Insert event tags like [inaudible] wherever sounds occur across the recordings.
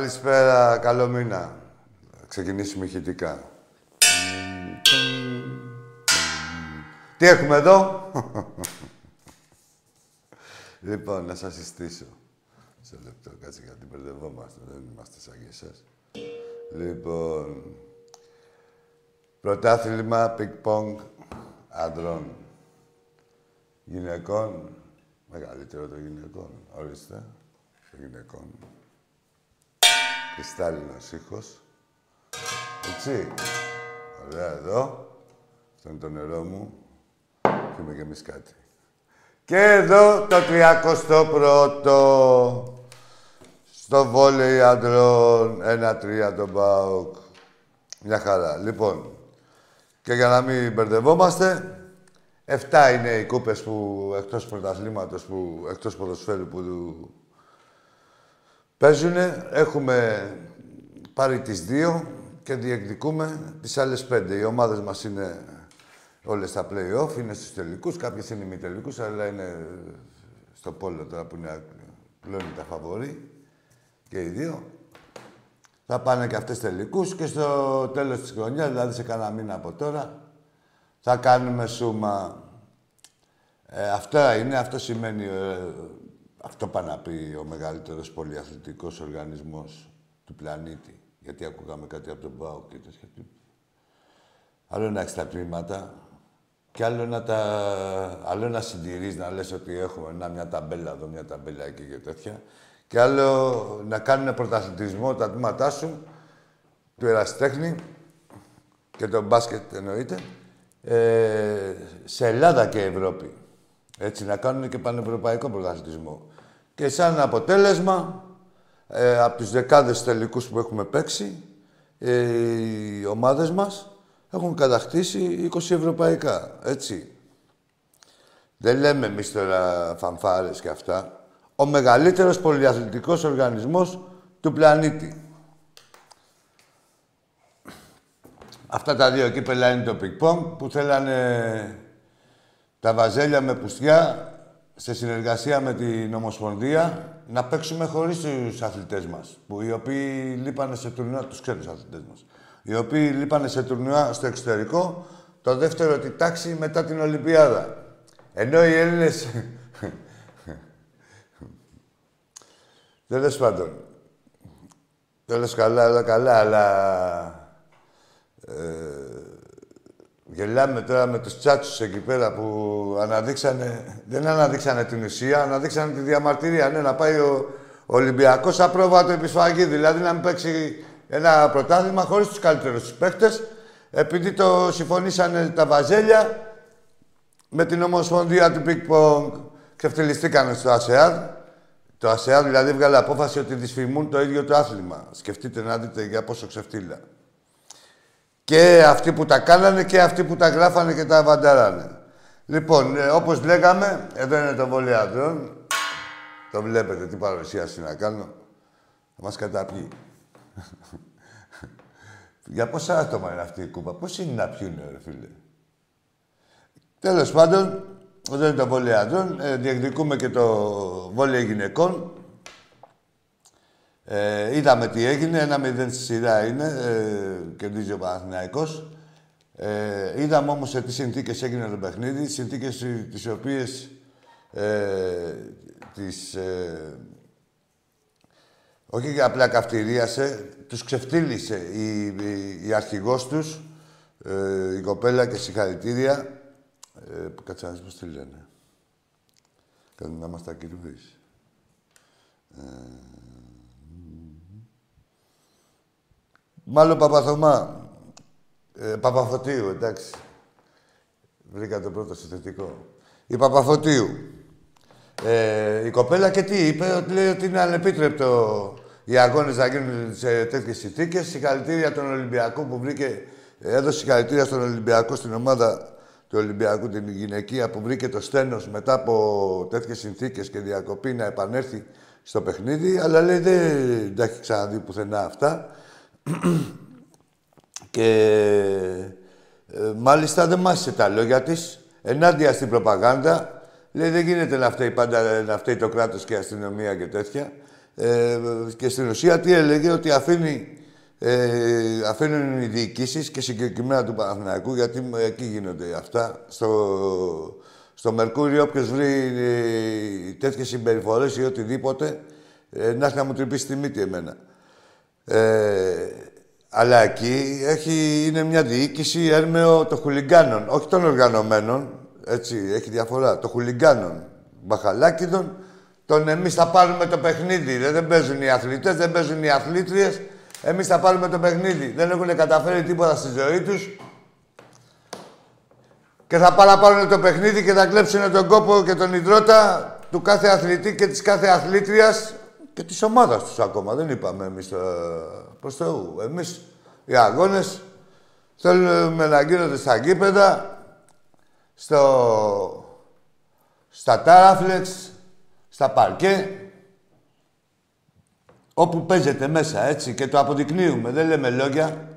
Καλησπέρα, καλό μήνα. Ξεκινήσουμε ηχητικά. Τι έχουμε εδώ; λοιπόν, να σας συστήσω. Σε λεπτό, κάτσε γιατί μπερδευόμαστε. Δεν είμαστε σαν και εσάς. Λοιπόν, πρωτάθλημα πινγκ-πονγκ αντρών. Γυναικών, μεγαλύτερο των γυναικών, ορίστε, των γυναικών κρυστάλλινος ήχος. Έτσι. Ωραία εδώ. Αυτό είναι το νερό μου. Πιούμε κι εμείς κάτι. Και εδώ το 31ο στο βόλεϊ αντρών. Ένα-τρία τον ΠΑΟΚ. Μια χαρά. Λοιπόν, και για να μην μπερδευόμαστε, 7 είναι οι κούπες που εκτός πρωταθλήματος, που, εκτός ποδοσφαίρου που Παίζουν, έχουμε πάρει τις δύο και διεκδικούμε τις άλλες πέντε. Οι ομάδες μας είναι όλες στα play-off, είναι στους τελικούς, κάποιες είναι μη τελικούς, αλλά είναι στο πόλο τώρα που είναι πλέον τα φαβορή και οι δύο. Θα πάνε και αυτές τελικούς και στο τέλος της χρονιάς, δηλαδή σε κανένα μήνα από τώρα, θα κάνουμε σούμα. Ε, αυτά είναι, αυτό σημαίνει ε, αυτό πάει να πει ο μεγαλύτερος πολυαθλητικός οργανισμός του πλανήτη. Γιατί ακούγαμε κάτι από τον ΠΑΟ και τέτοια. Άλλο να έχει τα τμήματα και άλλο να, τα... άλλο να συντηρείς, να λες ότι έχουμε να, μια ταμπέλα εδώ, μια ταμπέλα εκεί και τέτοια. Και άλλο να κάνουν πρωταθλητισμό τα τμήματά σου, του εραστέχνη και τον μπάσκετ εννοείται, ε, σε Ελλάδα και Ευρώπη. Έτσι, να κάνουν και πανευρωπαϊκό πρωταθλητισμό. Και σαν αποτέλεσμα, ε, από τους δεκάδες τελικούς που έχουμε παίξει, ε, οι ομάδες μας έχουν κατακτήσει 20 ευρωπαϊκά, έτσι. Δεν λέμε εμείς τώρα φανφάρες και αυτά. Ο μεγαλύτερος πολυαθλητικός οργανισμός του πλανήτη. Αυτά τα δύο κύπελα είναι το πικ που θέλανε τα βαζέλια με πουστιά σε συνεργασία με την Ομοσπονδία να παίξουμε χωρίς τους αθλητές μας, που οι οποίοι λείπανε σε τουρνουά, τους ξέρουν τους αθλητές μας, οι οποίοι λείπανε σε τουρνουά στο εξωτερικό, το δεύτερο τη τάξει μετά την Ολυμπιάδα. Ενώ οι Έλληνες... [laughs] Τέλος πάντων. Τέλος καλά, όλα καλά, αλλά... Ε, Γελάμε τώρα με τους τσάτσους εκεί πέρα που αναδείξανε... Δεν αναδείξανε την ουσία, αναδείξανε τη διαμαρτυρία. Ναι, να πάει ο Ολυμπιακός απρόβατο επισφαγή. Δηλαδή να μην παίξει ένα πρωτάθλημα χωρίς τους καλύτερους τους παίχτες, επειδή το συμφωνήσανε τα βαζέλια με την Ομοσπονδία του Πικ Πονγκ και φτυλιστήκανε στο ΑΣΕΑΔ. Το ΑΣΕΑΔ δηλαδή βγάλε απόφαση ότι δυσφημούν το ίδιο το άθλημα. Σκεφτείτε να δείτε για πόσο ξεφτύλα. Και αυτοί που τα κάνανε και αυτοί που τα γράφανε και τα βαντάρανε. Λοιπόν, ε, όπως λέγαμε, εδώ είναι το βολιαδρόν. Το βλέπετε, τι παρουσίαση να κάνω. Θα μας καταπιεί. [laughs] Για πόσα άτομα είναι αυτή η κούπα, πώς είναι να πιούνε, ρε φίλε; Τέλος πάντων, εδώ είναι το βόλιο ανδρών. Ε, διεκδικούμε και το βόλιο γυναικών. Ε, είδαμε τι έγινε. Ένα μηδέν στη σειρά είναι. Ε, κερδίζει ο Παναθηναϊκός. Ε, είδαμε όμως σε τι συνθήκες έγινε το παιχνίδι. Συνθήκες τις οποίες ε, τις, ε, όχι απλά καυτηρίασε, τους ξεφτύλισε η, η, η αρχηγός τους, ε, η κοπέλα και συγχαρητήρια. Ε, κάτσε να πώς τη λένε. Κάτι να μας τα κυριούχεις. Ε, μάλλον Παπαθωμά. Ε, Παπαφωτίου, εντάξει. Βρήκα το πρώτο συνθετικό. Η Παπαφωτίου. Ε, η κοπέλα και τι είπε, ότι λέει ότι είναι ανεπίτρεπτο οι αγώνες να γίνουν σε τέτοιες συνθήκες. Συγχαρητήρια τον Ολυμπιακό που βρήκε, έδωσε συγχαρητήρια στον Ολυμπιακό στην ομάδα του Ολυμπιακού, την γυναικεία που βρήκε το στένος μετά από τέτοιες συνθήκες και διακοπή να επανέλθει στο παιχνίδι, αλλά λέει δεν τα έχει ξαναδεί πουθενά αυτά. [clears throat] και ε, μάλιστα δεν μάσησε τα λόγια της, ενάντια στην προπαγάνδα. Λέει δεν γίνεται να φταίει πάντα να φταίει το κράτος και η αστυνομία και τέτοια. Ε, και στην ουσία τι έλεγε, ότι αφήνει ε, αφήνουν οι διοικήσεις και συγκεκριμένα του Παναθηναϊκού, γιατί εκεί γίνονται αυτά. Στο, στο Μερκούριο, όποιος βρει ε, τέτοιες συμπεριφορές ή οτιδήποτε, ε, να έχει να μου τρυπήσει τη μύτη εμένα. Ε, αλλά εκεί έχει, είναι μια διοίκηση έρμεο των χουλιγκάνων, όχι των οργανωμένων. Έτσι, έχει διαφορά. Των χουλιγκάνων, μπαχαλάκιδων, τον εμείς θα πάρουμε το παιχνίδι. Δεν παίζουν οι αθλητές, δεν παίζουν οι αθλήτριες. Εμείς θα πάρουμε το παιχνίδι. Δεν έχουν καταφέρει τίποτα στη ζωή τους. Και θα πάνε να πάρουν το παιχνίδι και θα κλέψουν τον κόπο και τον υδρότα του κάθε αθλητή και της κάθε αθλήτριας και της ομάδας τους ακόμα. Δεν είπαμε εμείς το... προς Θεού. Εμείς οι αγώνες θέλουμε να γίνονται στα γήπεδα, στο... στα τάραφλεξ, στα παρκέ, όπου παίζεται μέσα, έτσι, και το αποδεικνύουμε, δεν λέμε λόγια.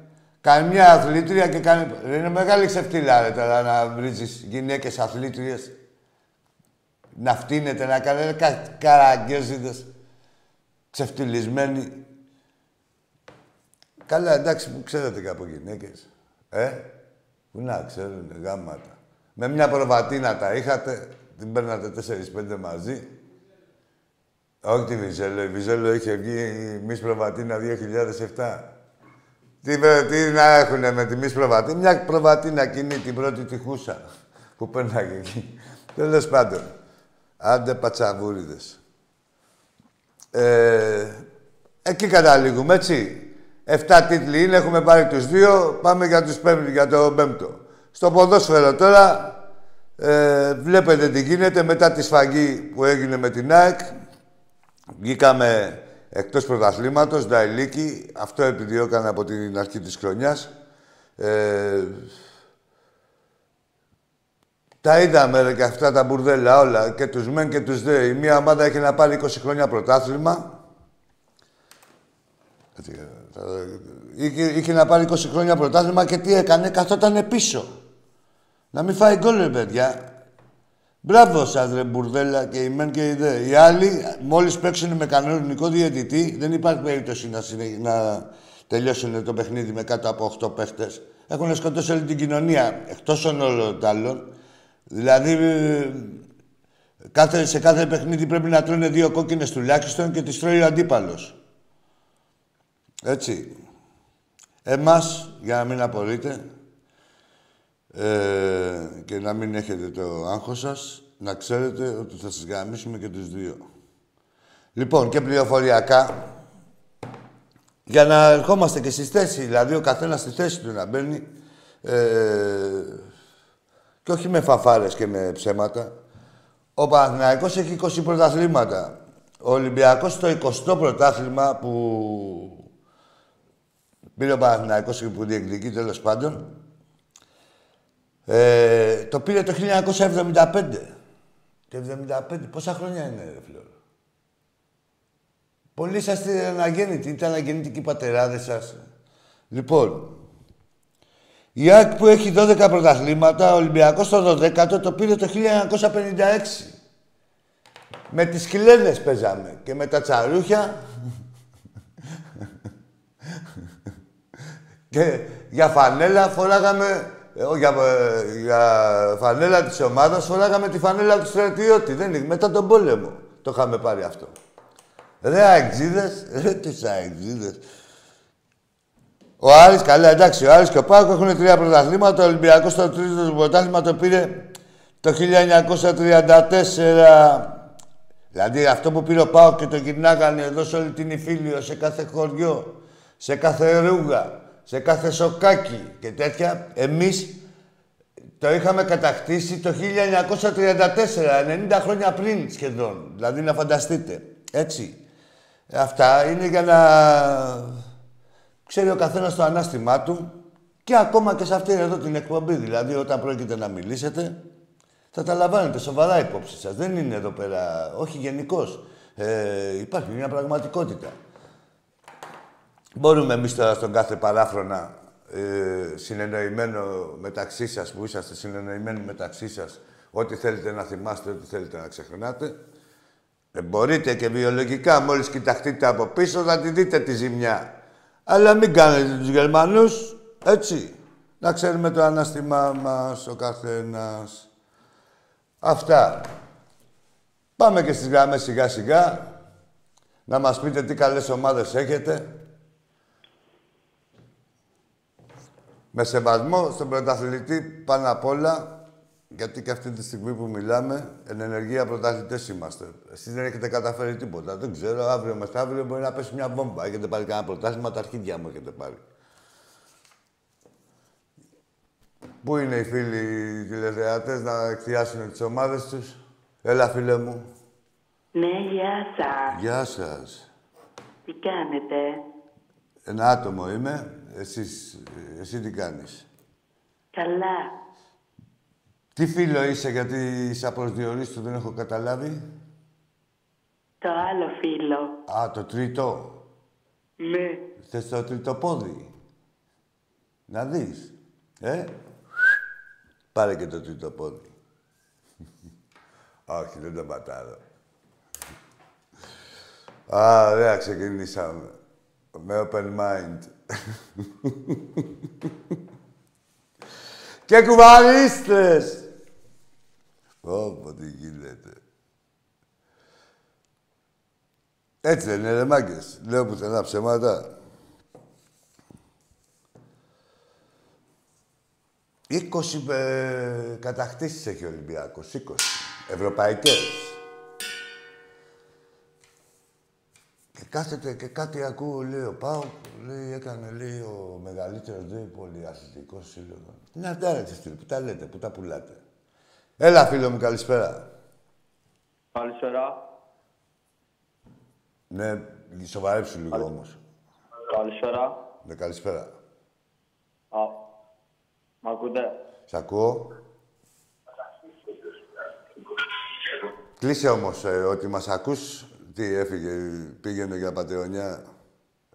Καμιά αθλήτρια και κάνει... Είναι μεγάλη ξεφτύλα, ρε, τώρα, να βρίζεις γυναίκες αθλήτριες. Να φτύνετε, να κάνετε κα... καραγκιόζιδες. Ξεφτυλισμένοι. Καλά, εντάξει, που ξέρετε και από γυναίκες. Ε, που να ξέρουν, γάμματα. Με μια προβατίνα τα είχατε, την παίρνατε 4-5 μαζί. Όχι τη Βιζέλο. Η Βιζέλο είχε βγει η Μης Προβατίνα 2007. Τι, τι να έχουνε με τη Μης Προβατίνα. Μια Προβατίνα κοινή την πρώτη τυχούσα που πέρναγε εκεί. Τέλος πάντων. Άντε πατσαβούριδες. Ε, εκεί καταλήγουμε, έτσι. Εφτά τίτλοι είναι, έχουμε πάρει τους δύο, πάμε για, τους πέμπτο, για το πέμπτο. Στο ποδόσφαιρο τώρα, ε, βλέπετε τι γίνεται μετά τη σφαγή που έγινε με την ΑΕΚ. Βγήκαμε εκτός πρωταθλήματος, Νταϊλίκη. Αυτό επιδιώκανε από την αρχή της χρονιάς. Ε, τα είδαμε ρε, και αυτά τα μπουρδέλα όλα, και τους μεν και τους δε. Η μία ομάδα έχει να πάρει 20 χρόνια πρωτάθλημα. Είχε, είχε να πάρει 20 χρόνια πρωτάθλημα και τι έκανε, καθόταν πίσω. Να μην φάει γκολ, παιδιά. Μπράβο σας, ρε μπουρδέλα και η μεν και η δε. Οι άλλοι, μόλις παίξουν με κανονικό διαιτητή, δεν υπάρχει περίπτωση να, να τελειώσουν το παιχνίδι με κάτω από 8 παίχτες. Έχουν σκοτώσει όλη την κοινωνία, εκτός των όλων άλλων. Δηλαδή, κάθε, σε κάθε παιχνίδι πρέπει να τρώνε δύο κόκκινες τουλάχιστον και τις τρώει ο αντίπαλος. Έτσι. Εμάς, για να μην απορείτε, ε, και να μην έχετε το άγχος σας, να ξέρετε ότι θα σας γαμίσουμε και τους δύο. Λοιπόν, και πληροφοριακά, για να ερχόμαστε και στη θέση, δηλαδή ο καθένας στη θέση του να μπαίνει, ε, και όχι με φαφάρες και με ψέματα. Ο Παναθηναϊκός έχει 20 πρωταθλήματα. Ο Ολυμπιακός το 20ο πρωτάθλημα που πήρε ο Παναθηναϊκός που διεκδικεί τέλος πάντων. Ε, το πήρε το 1975. Το 1975. Πόσα χρόνια είναι, ρε φίλο. Πολλοί είσαστε αναγέννητοι, ήταν αναγεννητικοί πατεράδες σας. Λοιπόν, η ΑΕΚ που έχει 12 πρωταθλήματα, ο Ολυμπιακός το 12ο το πήρε το 1956. Με τις χιλένες παίζαμε και με τα τσαρούχια. και για φανέλα φοράγαμε... Ε, για, ε, για φανέλα της ομάδας φοράγαμε τη φανέλα του στρατιώτη. Δεν είναι, μετά τον πόλεμο το είχαμε πάρει αυτό. Ρε αεξίδες, ρε τις αεξίδες. Ο Άρης, καλά εντάξει, ο Άρης και ο Πάκο έχουν τρία πρωταθλήματα. Ο Ολυμπιακός το τρίτο πρωτάθλημα το πήρε το 1934. Δηλαδή αυτό που πήρε ο Πάο και το γυρνάγανε εδώ σε όλη την Ιφίλιο, σε κάθε χωριό, σε κάθε ρούγα, σε κάθε σοκάκι και τέτοια, εμείς το είχαμε κατακτήσει το 1934, 90 χρόνια πριν σχεδόν. Δηλαδή να φανταστείτε. Έτσι. Αυτά είναι για να ξέρει ο καθένας το ανάστημά του και ακόμα και σε αυτήν εδώ την εκπομπή. Δηλαδή όταν πρόκειται να μιλήσετε, θα τα λαμβάνετε σοβαρά υπόψη σας. Δεν είναι εδώ πέρα, όχι γενικώς. Ε, υπάρχει μια πραγματικότητα. Μπορούμε εμείς τώρα στον κάθε παράφρονα ε, συνεννοημένο μεταξύ σας, που είσαστε συνεννοημένοι μεταξύ σας, ό,τι θέλετε να θυμάστε, ό,τι θέλετε να ξεχνάτε. Ε, μπορείτε και βιολογικά, μόλις κοιταχτείτε από πίσω, θα τη δείτε τη ζημιά. Αλλά μην κάνετε τους Γερμανούς, έτσι. Να ξέρουμε το ανάστημά μας ο καθένας. Αυτά. Πάμε και στις γραμμές σιγά σιγά. Να μας πείτε τι καλές ομάδες έχετε. Με σεβασμό στον πρωταθλητή πάνω απ' όλα, γιατί και αυτή τη στιγμή που μιλάμε, εν ενεργεία πρωταθλητές είμαστε. Εσείς δεν έχετε καταφέρει τίποτα. Δεν ξέρω, αύριο μεθαύριο μπορεί να πέσει μια βόμβα. Έχετε πάρει κανένα πρωτάθλημα, τα αρχίδια μου έχετε πάρει. Πού είναι οι φίλοι οι τηλεθεατές να εκθιάσουν τις ομάδες τους; Έλα, φίλε μου. Ναι, γεια σας. Γεια σας. Τι κάνετε; Ένα άτομο είμαι. Εσείς, εσύ τι κάνεις; Καλά. Τι φίλο είσαι, γιατί είσαι αποσδιορίστου, δεν έχω καταλάβει; Το άλλο φίλο. Α, το τρίτο; Ναι. Θες το τρίτο πόδι; Να δεις. Ε; Πάρε και το τρίτο πόδι. [laughs] Όχι, δεν το πατάρω. Α, ωραία, ξεκινήσαμε. Με open mind. [laughs] και κουβαρίστες. Ω, τι γίνεται. Έτσι δεν είναι, ρε μάγκες. Λέω πουθενά ψέματα. 20 ε, κατακτήσεις έχει ο Ολυμπιακός. 20. Ευρωπαϊκές. Και κάθεται και κάτι ακούω, λέει ο Πάου, λέει, έκανε, λέει, ο μεγαλύτερος, λέει, πολυαθλητικός σύλλογος. Να τα λέτε, στήλ, που τα λέτε, που τα πουλάτε. Έλα, φίλο μου, καλησπέρα. Καλησπέρα. Ναι, σοβαρέψου λίγο όμως. Καλησπέρα. Ναι, καλησπέρα. Α, μ' ακούτε; Σ' ακούω. Κλείσε όμως ε, ότι μας ακούς. Τι έφυγε, πήγαινε για πατεωνιά.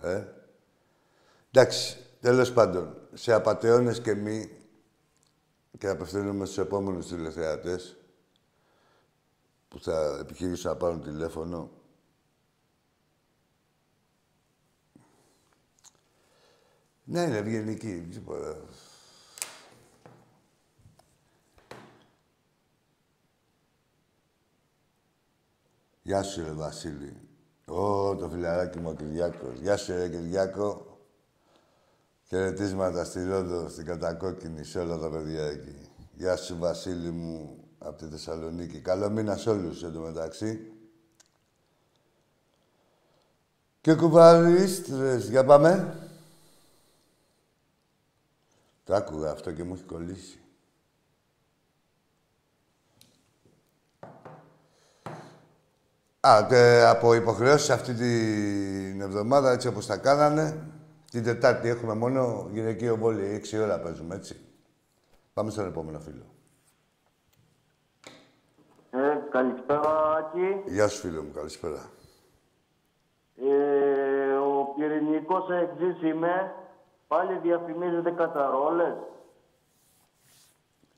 Ε. Εντάξει, τέλος πάντων. Σε απατεώνες και μη και απευθύνομαι στους επόμενους τηλεθεατές που θα επιχειρήσουν να πάρουν τηλέφωνο. Ναι, είναι ευγενική. Τίποτα. Γεια σου, ρε Βασίλη. Ω, το φιλαράκι μου ο Κυριάκος. Γεια σου, ρε Κυριάκο. Χαιρετίσματα στη Ρόδο, στην Κατακόκκινη, σε όλα τα παιδιά εκεί. Γεια σου, Βασίλη μου, από τη Θεσσαλονίκη. Καλό μήνα σε όλους, εντωμεταξύ. Και κουβαρίστρες. Για πάμε. Το άκουγα αυτό και μου έχει κολλήσει. Α, και από υποχρεώσεις αυτή την εβδομάδα, έτσι όπως τα κάνανε, Την Τετάρτη έχουμε μόνο γυναικείο βόλιο. 6 ώρα παίζουμε, έτσι. Πάμε στον επόμενο φίλο. Ε, καλησπέρα, Άκη. Γεια σου, φίλο μου. Καλησπέρα. Ε, ο πυρηνικός εξής είμαι. Πάλι διαφημίζεται κατά ρόλες.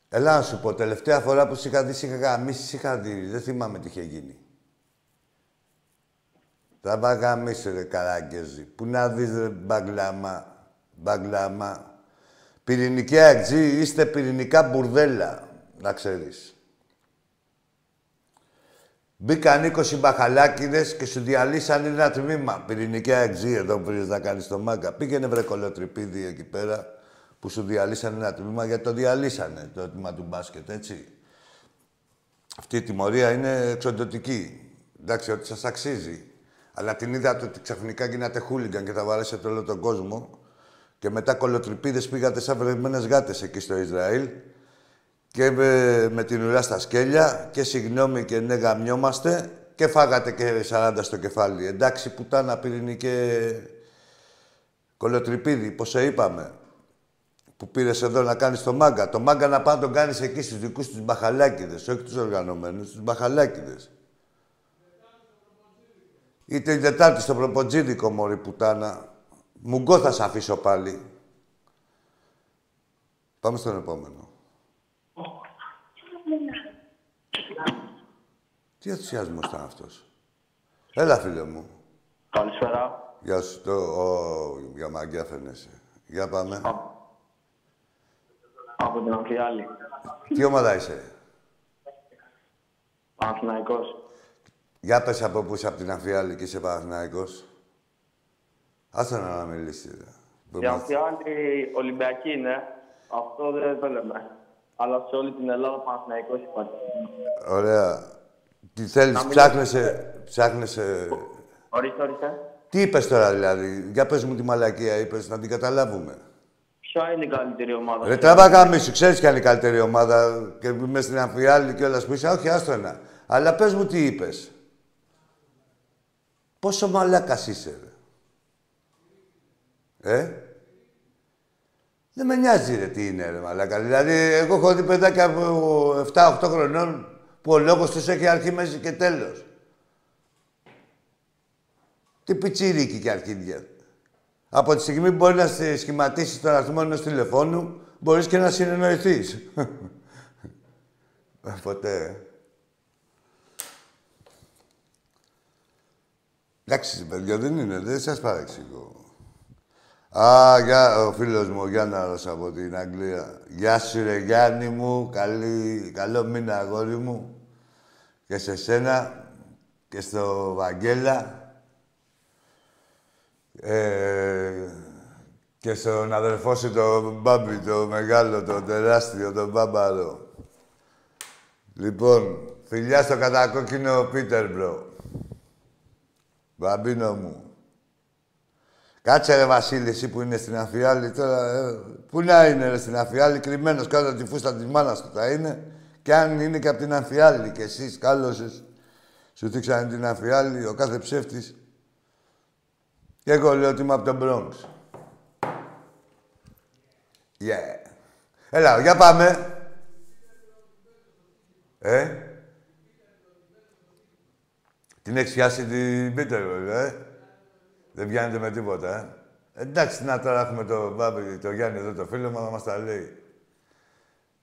Έλα να σου πω, τελευταία φορά που σε είχα δει, σε είχα γαμίσει, σε είχα δει. Δεν θυμάμαι τι είχε γίνει. Θα παγαμίσει, ρε καράγκεζι. Πού να δεις, ρε μπαγκλάμα. Μπαγκλάμα. Πυρηνική αεξή, είστε πυρηνικά μπουρδέλα. Να ξέρεις. Μπήκαν 20 μπαχαλάκιδες και σου διαλύσαν ένα τμήμα. Πυρηνική αεξή εδώ που πήγες να κάνεις το μάγκα. Πήγαινε βρε κολοτριπίδι εκεί πέρα που σου διαλύσαν ένα τμήμα γιατί το διαλύσανε το τμήμα του μπάσκετ, έτσι. Αυτή η τιμωρία είναι εξοντοτική. Εντάξει, ότι σας αξίζει. Αλλά την είδατε ότι ξαφνικά γίνατε χούλιγκαν και θα βαρέσετε όλο τον κόσμο. Και μετά κολοτριπίδες πήγατε σαν βρεγμένες γάτες εκεί στο Ισραήλ. Και με, με την ουρά στα σκέλια και συγγνώμη και ναι γαμιόμαστε και φάγατε και 40 στο κεφάλι. Εντάξει, πουτάνα πυρηνικέ κολοτριπίδι, πώς σε είπαμε. Που πήρες εδώ να κάνεις το μάγκα. Το μάγκα να πάει να τον κάνεις εκεί στους δικούς τους μπαχαλάκιδε, όχι τους οργανωμένους, τους μπαχαλάκιδε. Είτε την Τετάρτη στο προποτζίδικο, μωρή πουτάνα. Μουγκό θα σε αφήσω πάλι. Πάμε στον επόμενο. Τι ενθουσιασμός ήταν αυτός. Έλα, φίλε μου. Καλησπέρα. Γεια σου. Το... Ο... Για μαγκιά φαίνεσαι. Για πάμε. Α. Από την Αμφιάλη. Τι ομάδα είσαι; Παναθηναϊκός. Για πες από πού είσαι από την Αμφιάλη και είσαι Παναθηναϊκός. Άσε να να μιλήσεις. ρε. Η Αμφιάλη Ολυμπιακή είναι. Αυτό δεν το λέμε. Αλλά σε όλη την Ελλάδα Παναθηναϊκός υπάρχει. Ωραία. Τι θέλεις, Να μην- ψάχνεσαι, ψάχνεσαι... Ορίστε, ορίστε. Τι είπες τώρα δηλαδή, για πες μου τη μαλακία είπες, να την καταλάβουμε. Ποια είναι η καλύτερη ομάδα; Ρε τραβά γαμίσου, ξέρεις ποια είναι η καλύτερη ομάδα και είμαι στην Αμφιάλη και όλα που είσαι, όχι άστο ένα. Αλλά πες μου τι είπες. Πόσο μαλάκας είσαι, ρε. Ε; Δεν με νοιάζει, ρε, τι είναι, ρε, μαλάκα. Δηλαδή, εγώ έχω δει παιδάκια από 7-8 χρονών που ο λόγος τους έχει αρχή, μέση και τέλος. Τι πιτσιρίκι και αρχίδια. Από τη στιγμή που μπορεί να σε σχηματίσεις τον αριθμό ενός τηλεφώνου, μπορείς και να συνεννοηθείς. [laughs] Ε, Ποτέ. Εντάξει, παιδιά, δεν είναι. Δεν σας παρεξηγώ. Α, για, ο φίλος μου, ο Γιάνναρος από την Αγγλία. Γεια σου, ρε Γιάννη μου. Καλή, καλό μήνα, αγόρι μου. Και σε σένα και στο Βαγγέλα. Ε, και στον αδερφό σου, τον Μπάμπη, το μεγάλο, το τεράστιο, τον Μπάμπαρο. Λοιπόν, φιλιά στο κατακόκκινο Πίτερμπρο. Μπαμπίνο μου. Κάτσε ρε Βασίλη, εσύ που είναι στην Αμφιάλη τώρα. Ε, πού να είναι ρε στην Αμφιάλη, κρυμμένος κάτω από τη φούστα της μάνας του θα είναι. Και αν είναι και από την Αφιάλη και εσείς κάλωσες, σου δείξανε την Αφιάλη, ο κάθε ψεύτης. Και εγώ λέω ότι είμαι από τον Bronx. Yeah. Έλα, για πάμε. Ε; Την έχεις πιάσει την Πίτερ, βέβαια, ε. Δεν πιάνετε με τίποτα, ε. Εντάξει, να τώρα έχουμε το Μπάμπη, το Γιάννη εδώ, το φίλο μου, να μας τα λέει.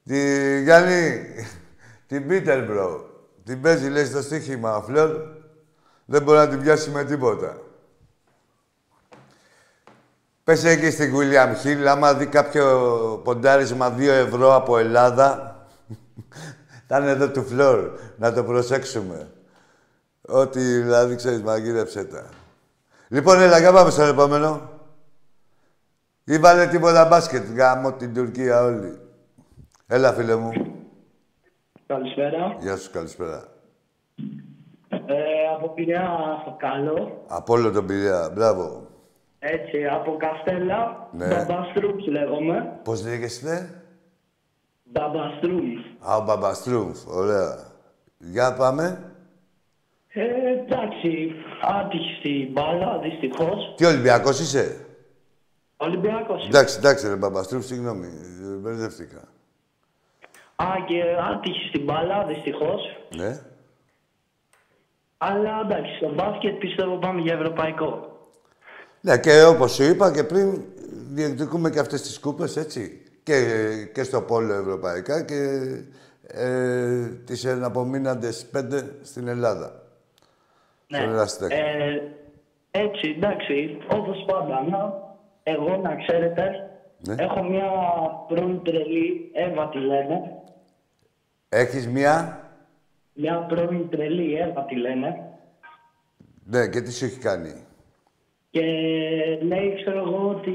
Τη Γιάννη, την Πίτερμπρο. Την παίζει, λέει, στο στοίχημα, ο Φλόρ. Δεν μπορεί να την πιάσει με τίποτα. Πες εκεί στην William Hill, άμα δει κάποιο ποντάρισμα 2 ευρώ από Ελλάδα, [laughs] θα είναι εδώ του Φλόρ, να το προσέξουμε. Ό,τι δηλαδή ξέρεις, μαγείρεψέ τα. Λοιπόν, έλα, για πάμε στον επόμενο. Ή βάλε τίποτα μπάσκετ, γάμω την Τουρκία όλη. Έλα, φίλε μου. Καλησπέρα. Γεια σου, καλησπέρα. Ε, από Πειραιά στο καλό. Από όλο τον Πειραιά, μπράβο. Έτσι, από Καστέλα. Ναι. Μπαμπαστρούμφ λέγομαι. Πώς λέγεσαι, Μπαμπαστρούμφ. Α, ο Μπαμπαστρούμφ, ωραία. Για πάμε. Ε, εντάξει, άτυχη στην μπάλα, δυστυχώς. Τι Ολυμπιακός είσαι; Ολυμπιακός. Εντάξει, εντάξει, ρε Μπαμπαστρούφ, συγγνώμη. ε, Μπερδεύτηκα. Α, και άτυχε στην μπάλα, δυστυχώς. Ναι. Αλλά εντάξει, στο μπάσκετ πιστεύω πάμε για ευρωπαϊκό. Ναι, και όπως σου είπα και πριν, διεκδικούμε και αυτές τις κούπες, έτσι. Και, και στο πόλο ευρωπαϊκά και ε, τις εναπομείναντες πέντε στην Ελλάδα. Ναι. Στο ερασιτέχνη. Ε, έτσι, εντάξει, όπως πάντα. Να, εγώ να ξέρετε, Ναι. έχω μια πρώην τρελή, Εύα τη λένε. Έχεις μία... Μια πρώην τρελή, Εύα τη λένε. Ναι, και τι σου έχει κάνει; Και λέει, ξέρω εγώ, ότι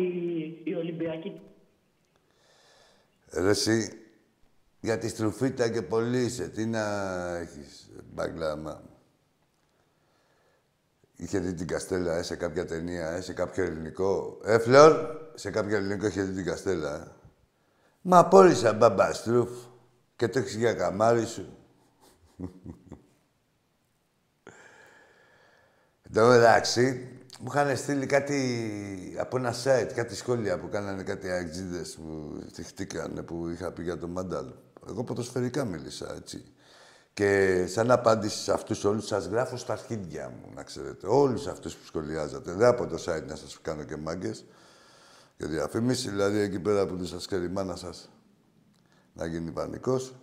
η Ολυμπιακή Ρε εσύ, για τη στρουφίτα και πολύ είσαι. Τι να έχεις, μπαγκλάμα. Είχε δει την Καστέλα, ε, σε κάποια ταινία, ε, σε κάποιο ελληνικό. Ε, Φλόρ, σε κάποιο ελληνικό είχε δει την Καστέλα. Ε. Μα απόλυσα μπαμπαστρούφ και το έχεις για καμάρι σου. Εν τω μεταξύ, μου είχαν στείλει κάτι από ένα site, κάτι σχόλια που κάνανε κάτι αγτζίδες που θυχτήκανε, που είχα πει για τον Μάνταλ. Εγώ ποδοσφαιρικά μίλησα, έτσι. Και σαν απάντηση σε αυτούς όλους σας γράφω στα αρχίδια μου, να ξέρετε. Όλους αυτούς που σχολιάζατε. Δεν από το site να σας κάνω και μάγκες. Και διαφήμιση, δηλαδή εκεί πέρα που δεν σας ξέρει η μάνα σας να γίνει πανικός.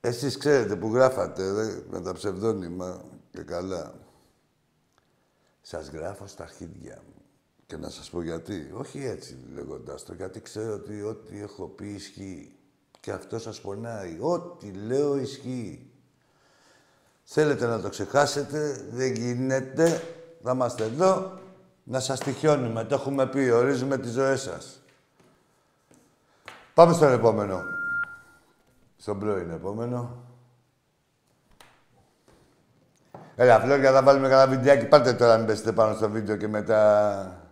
Εσείς ξέρετε που γράφατε, δε, με τα ψευδόνυμα και καλά. Σας γράφω στα αρχίδια μου. Και να σας πω γιατί. Όχι έτσι λέγοντας το, γιατί ξέρω ότι ό,τι έχω πει ισχύει. Και αυτό σας πονάει. Ό,τι λέω ισχύει. Θέλετε να το ξεχάσετε, δεν γίνεται. Θα είμαστε εδώ να σας τυχιώνουμε. Το έχουμε πει, ορίζουμε τις ζωές σας. Πάμε στον επόμενο. Στον πρώην επόμενο. Έλα, Φλόρια, θα βάλουμε κανένα βιντεάκι. Πάρτε τώρα, μην πέσετε πάνω στο βίντεο και μετά...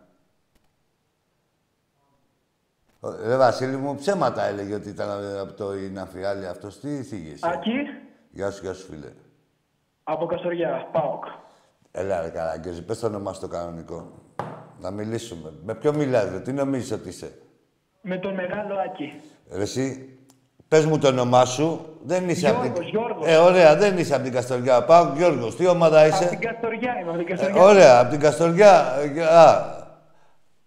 Ο- Ρε Βασίλη μου, ψέματα έλεγε ότι ήταν από το Ιναφιάλη αυτός. Τι θίγεσαι. Άκη, Γεια σου, γεια σου, φίλε. από Καστοριά, ΠΑΟΚ. Έλα, ρε Καραγκιόζη, πες το όνομά στο κανονικό. Να μιλήσουμε. Με ποιο μιλάς, ρε, τι νομίζεις ότι είσαι; Με τον μεγάλο Άκη. Ρε, εσύ, πες μου το όνομά σου. Δεν είσαι από την... Γιώργος, Γιώργος. Ε, ωραία, δεν είσαι από την Καστοριά. Πάω, Γιώργος, τι ομάδα Από είσαι. την Καστοριά είμαι, από την Ε, Καστοριά. ωραία, από την Καστοριά. ε, Α,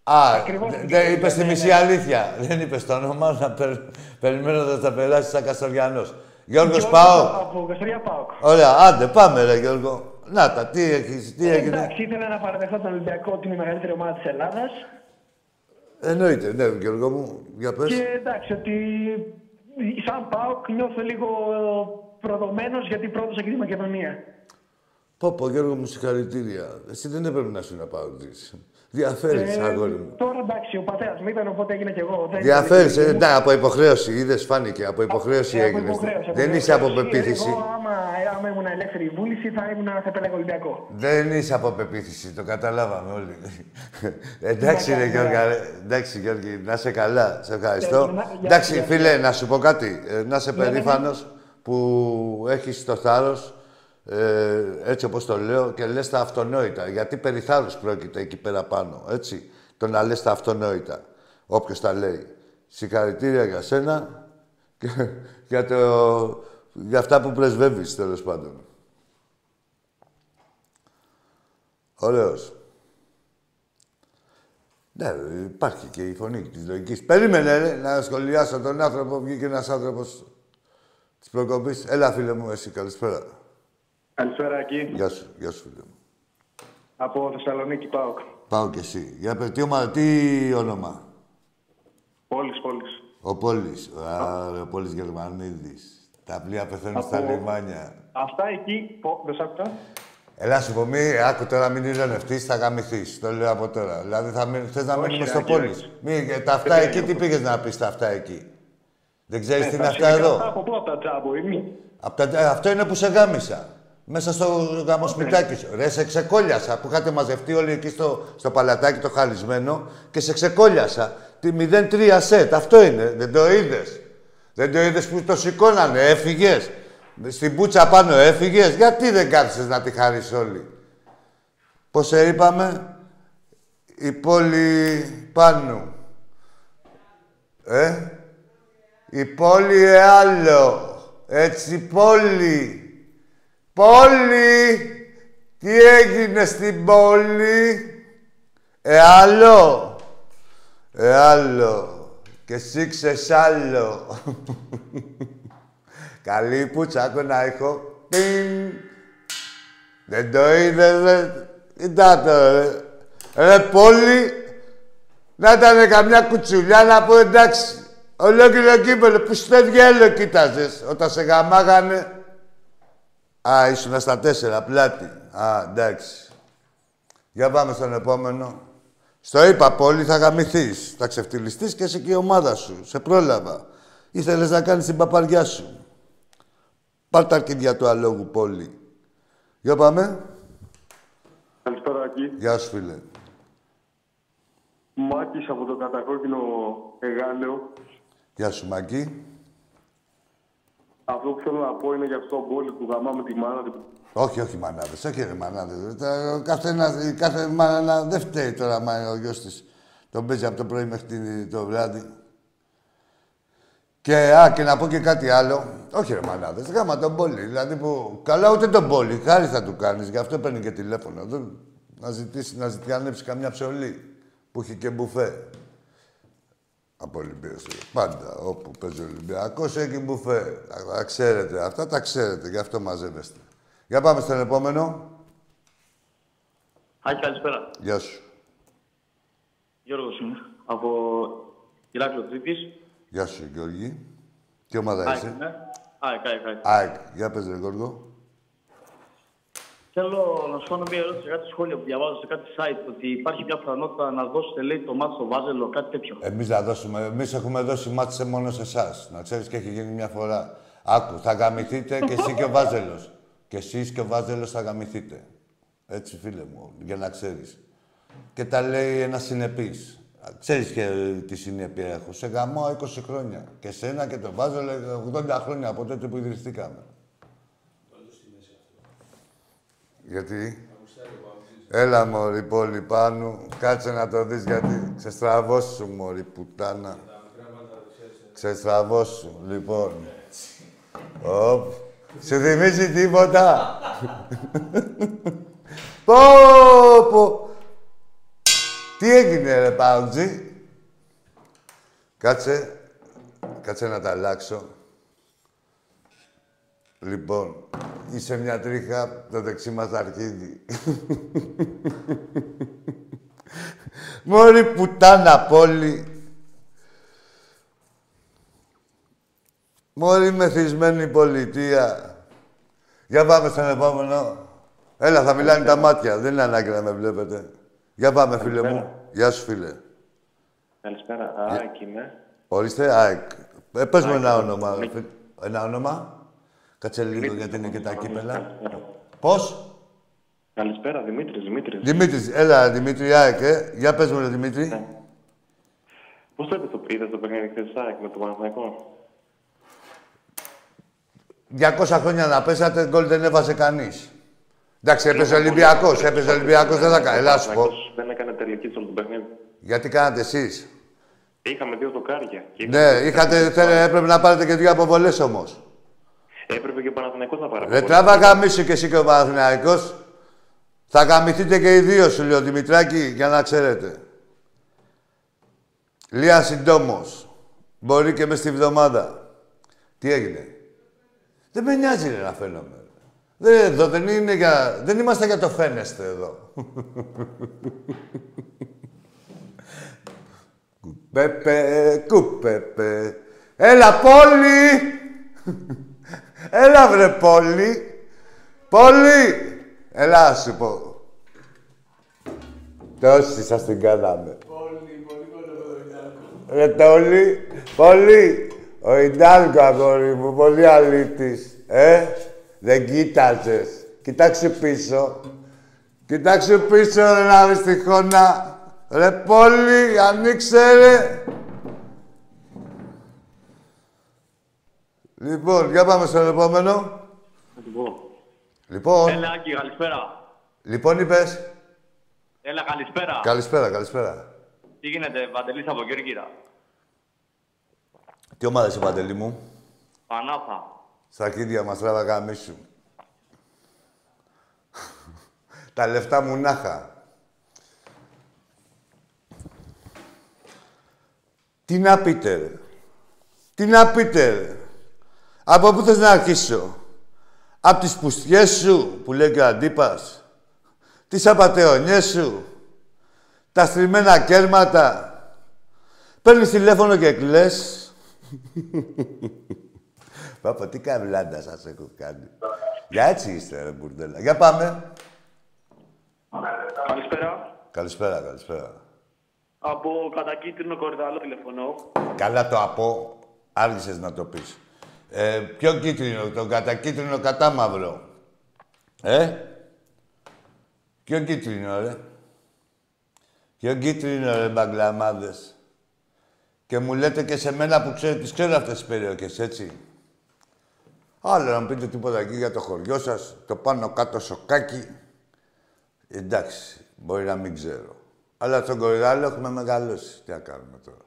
Α, Ακριβώς δε- την δεν Καστοριά, είπες τη ναι, μισή ναι. αλήθεια. Δεν είπες το όνομα, να περ... περιμένοντας να περάσεις σαν Καστοριανός. Γιώργος, Γιώργος, πάω. Από Καστοριά ΠΑΟΚ. Ωραία, άντε, πάμε ρε Γιώργο. Να τα, τι έχεις, τι έγινε. Εντάξει, ήθελα να παραδεχθώ τον Ολυμπιακό ότι είναι η μεγαλύτερη ομάδα της Ελλάδας. Εννοείται, ναι, Γιώργο μου, για πες. Και εντάξει, ότι σαν ΠΑΟΚ νιώθω λίγο προδομένος γιατί πρόδωσα και τη Μακεδονία. Πω, πω, Γιώργο μου, συγχαρητήρια. Εσύ δεν έπρεπε να σου να πάω Διαφέρεις, Ε, αγόρι μου. Τώρα εντάξει, ο πατέρας μου ήταν, οπότε έγινε και εγώ. Δεν Διαφέρεις, ήταν- ε, ναι, από υποχρέωση, είδες, φάνηκε, από υποχρέωση Ε, από έγινες. υποχρέωση, από Δεν είσαι από υποχρέωση. πεποίθηση. Εγώ, άμα, άμα ήμουν ελεύθερη βούληση, θα ήμουν θα επέλεγα Ολυμπιακό. Δεν είσαι από πεποίθηση, το καταλάβαμε όλοι. [laughs] Εντάξει, ρε Ναι, Γιώργα, ναι. ρε. εντάξει, Γιώργη, να είσαι καλά. Σε ευχαριστώ. Ε, να- για- Εντάξει, για- φίλε, να σου πω κάτι. Ε, να είσαι Ναι, ναι, ναι. περήφανος που έχεις το θάρρος, ε, έτσι όπως το λέω, και λες τα αυτονόητα. Γιατί περί θάρρους πρόκειται εκεί πέρα πάνω, έτσι. Το να λες τα αυτονόητα, όποιος τα λέει. Συγχαρητήρια για σένα και [laughs] για, το, για αυτά που πρεσβεύεις, τέλος πάντων. Ωραίος. Ναι, υπάρχει και η φωνή της λογικής. Περίμενε, ρε, να σχολιάσω τον άνθρωπο. Βγήκε ένας άνθρωπος της προκοπής. Έλα, φίλε μου, εσύ, καλησπέρα. Καλησπέρα εκεί. Γεια σου, γεια σου, φίλε μου. Από Θεσσαλονίκη ΠΑΟΚ. Πάω κι εσύ. Για πες, τι, ομάδα, τι όνομα; Πόλης, πόλης. Ο Πόλης. Α, ρε, ο Πόλης Γερμανίδης. Τα πλοία πεθαίνουν στα Από- λιμάνια. Αυτά εκεί, πω, δεν σ' άκουσα. Έλα σου πω, μη, άκου τώρα, μην ηρωνευτείς, θα γαμηθείς. Το λέω από τώρα. Δηλαδή, θα μείνει- θες να Όχι, μείνουμε ρε, στο Άκη, Πόλης. όχι. Μη, ε, τα αυτά Δεν εκεί, τι θέλω. πήγες να πεις τα αυτά εκεί; Δεν ξέρεις τι είναι Ε, αυτά τα εδώ; Αυτά από πού, από τα τζάμπο, ή μη. Απ' τα- ε, αυτό είναι που σε γάμισα. Μέσα στο γαμοσπιτάκι σου. Ρε, σε ξεκόλιασα που είχατε μαζευτεί όλοι εκεί στο, στο παλατάκι το χαλισμένο και σε ξεκόλιασα. Τη 0-3 σετ. Αυτό είναι. Δεν το είδες; Δεν το είδες που το σηκώνανε. Έφυγες; Στην πούτσα πάνω έφυγες; Γιατί δεν κάθισες να τη χαρίσει όλοι. Πώς σε είπαμε, η πόλη Πάνου. Ε, η πόλη Εάλλο. Έτσι, πόλη. Πόλη. Τι έγινε στην πόλη; Ε, άλλο. Ε, άλλο. Και εσύ ξεσάλω. [laughs] Καλή πουτσάκο να έχω. Πιν. Δεν το είδε, ρε. Κοίτα το, ρε. Ρε, πόλη. Να ήταν καμιά κουτσουλιά να πω εντάξει. Ολόκληρο κύπελο που στο διέλο κοίταζες όταν σε γαμάγανε. Α, ήσουν στα τέσσερα, πλάτη. Α, εντάξει. Για πάμε στον επόμενο. Στο είπα, πόλη θα γαμηθείς. Θα ξεφτυλιστείς και εσύ και η ομάδα σου. Σε πρόλαβα. Ήθελες να κάνεις την παπαριά σου. Πάρ' τα αρκίδια του αλόγου, πόλη. Για πάμε. Καλησπέρα, Ακή. Γεια σου, φίλε. Μάκης από το κατακόκκινο Εγάλεο. Γεια σου, Μάκη. Αυτό που θέλω να πω είναι για αυτό το πόλη που γαμάμε τη μάνα του. Όχι, όχι μανάδες. Όχι ρε μανάδες. Τα- ο Καθένας, η κάθε μάνα δεν φταίει τώρα μα ο γιος της. Τον παίζει από το πρωί μέχρι την- το βράδυ. Και, α, και να πω και κάτι άλλο. Όχι ρε μανάδες, γάμα τον πόλη. Δηλαδή που, καλά ούτε τον πόλη, χάρη θα του κάνεις. Γι' αυτό παίρνει και τηλέφωνο. Δεν, να ζητήσει, να ζητιανέψει καμιά ψωλή που έχει και μπουφέ. Από Ολυμπίας. Πάντα όπου παίζει ο Ολυμπιακός έχει μπουφέ. Τα, τα ξέρετε αυτά, τα ξέρετε. Γι' αυτό μαζεύεστε. Για πάμε στον επόμενο. Άκη, καλησπέρα. Γεια σου. Γιώργος είμαι, από Ηράκλειο Τρίτης. Γεια σου, Γιώργη. Τι ομάδα ΑΕΚ, είσαι; ναι. ΑΕΚ, ΑΕΚ, ΑΕΚ. ΑΕΚ. Για πες, ρε Γιώργο. Θέλω να σου κάνω μια ερώτηση για κάτι σχόλιο που διαβάζω σε κάτι site ότι υπάρχει μια πιθανότητα να δώσετε λέει το μάτι στο Βάζελο, κάτι τέτοιο. Εμείς να δώσουμε. Εμείς έχουμε δώσει μάτι σε μόνο σε εσάς. Να ξέρεις και έχει γίνει μια φορά. Άκου, θα γαμηθείτε και εσύ και ο Βάζελος. Και εσείς και ο Βάζελος θα γαμηθείτε. Έτσι, φίλε μου, για να ξέρεις. Και τα λέει ένα συνεπής. Ξέρεις και ε, τι συνέπεια έχω. Σε γαμώ 20 χρόνια. Και σένα και τον Βάζελο 80 χρόνια από τότε που ιδρυθήκαμε. Γιατί; Έλα, μωρή, πόλη πάνω. Κάτσε να το δεις, γιατί ξεστραβώσου, μωρή, πουτάνα. Ξεστραβώσου, λοιπόν. Οπ. Σου θυμίζει τίποτα; πω, πω. Τι έγινε, ρε, Πάουτζη. Κάτσε. Κάτσε να τα αλλάξω. Λοιπόν, είσαι μια τρίχα το δεξί μας αρχίδι. Μωρή πουτάνα πόλη. Μωρή μεθυσμένη πολιτεία. Για πάμε στον επόμενο. Έλα, θα μιλάνε τα μάτια. Δεν είναι ανάγκη να με βλέπετε. Για πάμε, φίλε μου. Γεια σου, φίλε. Καλησπέρα. ΑΕΚ είμαι. Ορίστε, ΑΕΚ. Ε, πες μου ένα όνομα. Ένα όνομα. Κάτσε λίγο γιατί είναι και τα κύπελα. Πώς; Καλησπέρα, Δημήτρης, Δημήτρης. Δημήτρης, έλα Δημήτρη ΑΕΚ, ε. Για πες μου, ρε Δημήτρη. Πώς το είδες το είδες το παιχνίδι χθες ΑΕΚ με το Παναθηναϊκό; 200 χρόνια να πέσατε, γκολ δεν έβαζε κανείς. Εντάξει, έπαιζε Ολυμπιακός, έπαιζε Ολυμπιακός, δεν θα κάνει. Έλα, σου πω. Παναθηναϊκός Δεν έκανε τελική στο όλο το παιχνίδι. Γιατί κάνατε εσείς; Είχαμε δύο δοκάρια. Και Ναι, είχατε, θέλε, έπρεπε να πάρετε και δύο αποβολές όμως. Έπρεπε και ο Παναθηναϊκός να πάρει. Ρε αποβολή. τράβα γαμίσου και εσύ και ο Παναθηναϊκός. Θα γαμηθείτε και οι δύο, σου λέω, Δημητράκη, για να ξέρετε. Λία συντόμως. Μπορεί και μες στη βδομάδα. Τι έγινε; Δεν με νοιάζει ρε, να φαίνομαι. Δεν, εδώ δεν είναι για... Δεν είμαστε για το φαίνεστε εδώ. Κουπέπε, κουπέπε. Έλα, πόλη! Έλα, βρε, πόλη! Πόλη! Έλα, να σου πω. Τόσοι σας την κάναμε. Ρε Τόλι, πολύ. Ο Ιντάλκο, αγόρι μου, πολύ αλήτης. Ε, δεν κοίταζες. Κοιτάξε πίσω. Κοιτάξε πίσω, ρε, να δεις τη χώνα. Ρε Πόλη, ανοίξε, ρε. Λοιπόν, για πάμε στον επόμενο. Λοιπόν, Έλα, Άκη, καλησπέρα. λοιπόν είπες. Έλα, καλησπέρα. Καλησπέρα, καλησπέρα. Τι γίνεται, Βαντελής από Κέρκυρα. Τι ομάδα είσαι, Παντελή μου; Πανάθα. Στα αρχίδια μας τράβα γαμίσου. Τα λεφτά μου νάχα. Τι να πείτε, ρε. Τι να πείτε, ρε. Από πού θες να αρχίσω; Απ' τις πουστιές σου, που λέει και ο αντίπας. Τις απατεωνιές σου. Τα στριμμένα κέρματα. Παίρνεις τηλέφωνο και κλαις. [laughs] Πάπα, τι καβλάντα σας έχω κάνει. Για έτσι είστε, ρε μπουρδέλα. Για πάμε. Καλησπέρα. Καλησπέρα, καλησπέρα. Από κατακίτρινο κορδάλο τηλεφωνώ. Καλά το από, άργησες να το πεις. Ε, ποιο κίτρινο, το κατακίτρινο κατά μαύρο. Ε, ποιο κίτρινο, ρε; Ποιο κίτρινο, ρε, μπαγκλαμάδες; Και μου λέτε και σε μένα που ξέρω, τις ξέρω αυτές τις περιοχές, έτσι. Άλλο να μου πείτε τίποτα εκεί για το χωριό σας, το πάνω κάτω σοκάκι. Εντάξει, μπορεί να μην ξέρω. Αλλά στον κορυδάλο έχουμε μεγαλώσει. Τι να κάνουμε τώρα.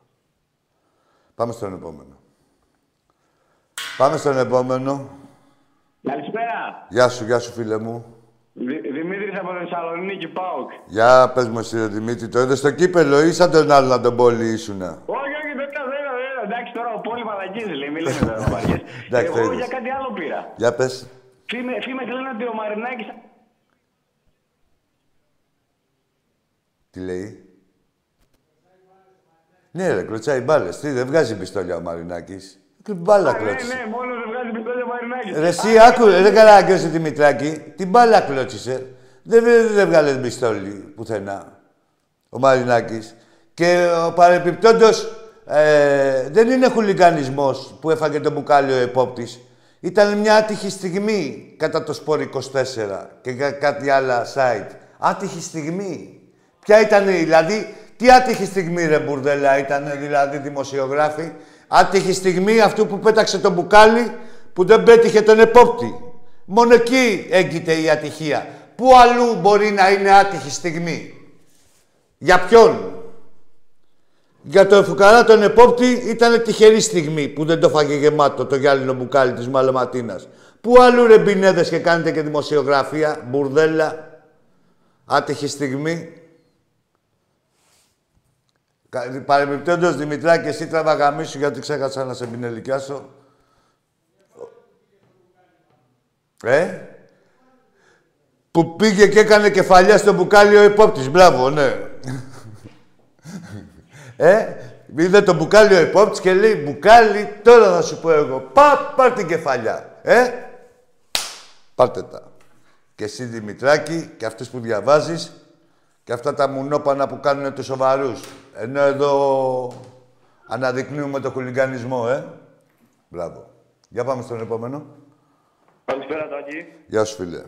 Πάμε στον επόμενο. Πάμε στον επόμενο. Καλησπέρα. Γεια σου, γεια σου φίλε μου. Δη- Δημήτρης από Θεσσαλονίκη, ΠΑΟΚ. Για πες μου εσύ, ρε Δημήτρη, το είδες στο κύπελο ή σαν τον άλλο να τον πόλη ήσουνα; Όχι, όχι, δεν τα δεν δεν- Εντάξει, τώρα ο Πόλης μαλακίζεις, λέει, μη λέμε τώρα [laughs] βαριές. Εντάξει, το Εγώ είδες. για κάτι άλλο πήρα. Για πες. Φήμε- Φήμες λένε ότι ο Μαρινάκης... Τι λέει; Ναι, ρε, κλωτσάει μπάλες. Τι, δεν βγάζει πιστόλια ο Μαρινάκης. Μπάλα Ναι, κλώτσισε. ναι, μόνος δεν βγάζει πιστόλια ο Μαρινάκης. Ρε εσύ, άκου, ρε, δεν καλά άκουσε τη Μητράκη. Την μπάλα κλώτσισε. Δεν, δεν, δεν βγάλες πιστόλι πουθενά. Ο Μαρινάκης. Και ο παρεπιπτόντος ε, δεν είναι χουλιγανισμός που έφαγε το μπουκάλι ο επόπτης. Ήταν μια άτυχη στιγμή κατά το Σπορ 24 και για κάτι άλλα site. Άτυχη στιγμή. Ποια ήταν, δηλαδή, τι άτυχη στιγμή ρε μπουρδέλα ήταν, δηλαδή, δημοσιογράφοι. Άτυχη στιγμή αυτού που πέταξε το μπουκάλι που δεν πέτυχε τον επόπτη. Μόνο εκεί έγκυται η ατυχία. Πού αλλού μπορεί να είναι άτυχη στιγμή; Για ποιον; Για τον Φουκαρά τον επόπτη ήταν τυχερή στιγμή που δεν το φάγε γεμάτο το γυάλινο μπουκάλι της Μαλωματίνας. Πού αλλού ρε μπινέδες και κάνετε και δημοσιογραφία, μπουρδέλα. Άτυχη στιγμή. Παρεμπιπτόντως, Δημητράκη, εσύ τραβά γαμίσου γιατί ξέχασα να σε πινελικιάσω. Ε; Που πήγε και έκανε κεφαλιά στο μπουκάλι ο υπόπτης. Μπράβο, ναι. ε, είδε το μπουκάλι ο υπόπτης και λέει «Μπουκάλι, τώρα θα σου πω εγώ. Πα, πάρ την κεφαλιά». Ε, πάρτε τα. Και εσύ Δημητράκη και αυτούς που διαβάζεις και αυτά τα μουνόπανα που κάνουν τους σοβαρούς. Ενώ εδώ αναδεικνύουμε το χουλιγανισμό, ε. Μπράβο. Για πάμε στον επόμενο. Καλησπέρα, Τάκη. Γεια σου, φίλε. Ε,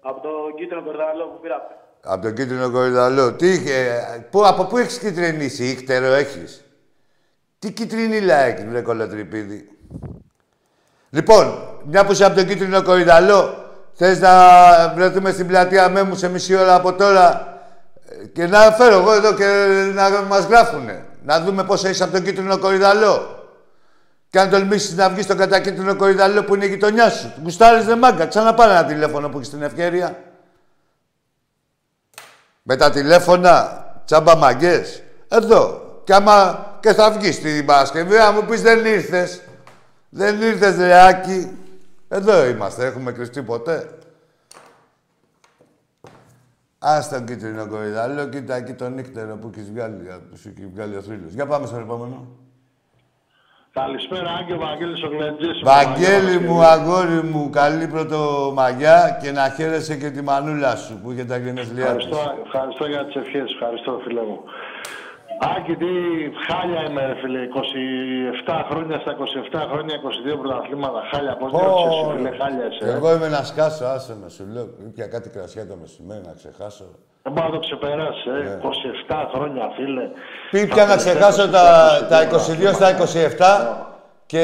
από το κίτρινο κορδάλο που πήρατε. Από τον κίτρινο κορυδαλό. Τι είχε, πού, από πού έχεις κυτρινήσει, ήχτερο έχεις; Τι κυτρινίλα έχεις, βρε κολοτρυπίδι. Λοιπόν, μια που είσαι από τον κίτρινο κορυδαλό, θες να βρεθούμε στην πλατεία Μέμου σε μισή ώρα από τώρα; ε, και να φέρω εγώ εδώ και να μας γράφουνε. Να δούμε πόσο είσαι από τον κίτρινο κορυδαλό. Και αν τολμήσεις να βγεις στον κατακίτρινο κορυδαλό που είναι η γειτονιά σου. Γουστάρεις δε μάγκα. Ξαναπάρε ένα τηλέφωνο που έχεις την ευκαιρία. Με τα τηλέφωνα, τσάμπα μαγκές. Εδώ. Και άμα και θα βγεις την Παρασκευή, αν μου πεις δεν ήρθες. Δεν ήρθες, ρε Άκη. Εδώ είμαστε, έχουμε κρυφτεί ποτέ. Ας τον κίτρινο κορυδαλό, κοίτα εκεί τον νύχτερο που έχεις βγάλει, που σου έχει βγάλει ο θρύλος. Για πάμε στον επόμενο. Καλησπέρα, Άγγελο Βαγγέλης ο Γλεντζής. Βαγγέλη μου, αγόρι μου, καλή πρωτομαγιά και να χαίρεσαι και τη μανούλα σου που είχε τα γενέθλιά της. Ευχαριστώ, ευχαριστώ για τις ευχές, ευχαριστώ φίλε μου. Άκη, τι χάλια είμαι ρε φίλε, 27 χρόνια στα 27 χρόνια, 22 πρωταθλήματα, χάλια, πώς διώξες σου φίλε, χάλια είσαι. ε. Εγώ είμαι να σκάσω, άσε με, σου λέω. Ήπια κάτι κρασιά το μεσημέρι να ξεχάσω. Δεν πάω να το ξεπεράσει, ε. Ναι. 27 χρόνια φίλε. Πήπια να ξεχάσω τα, τα 22 στα 27 και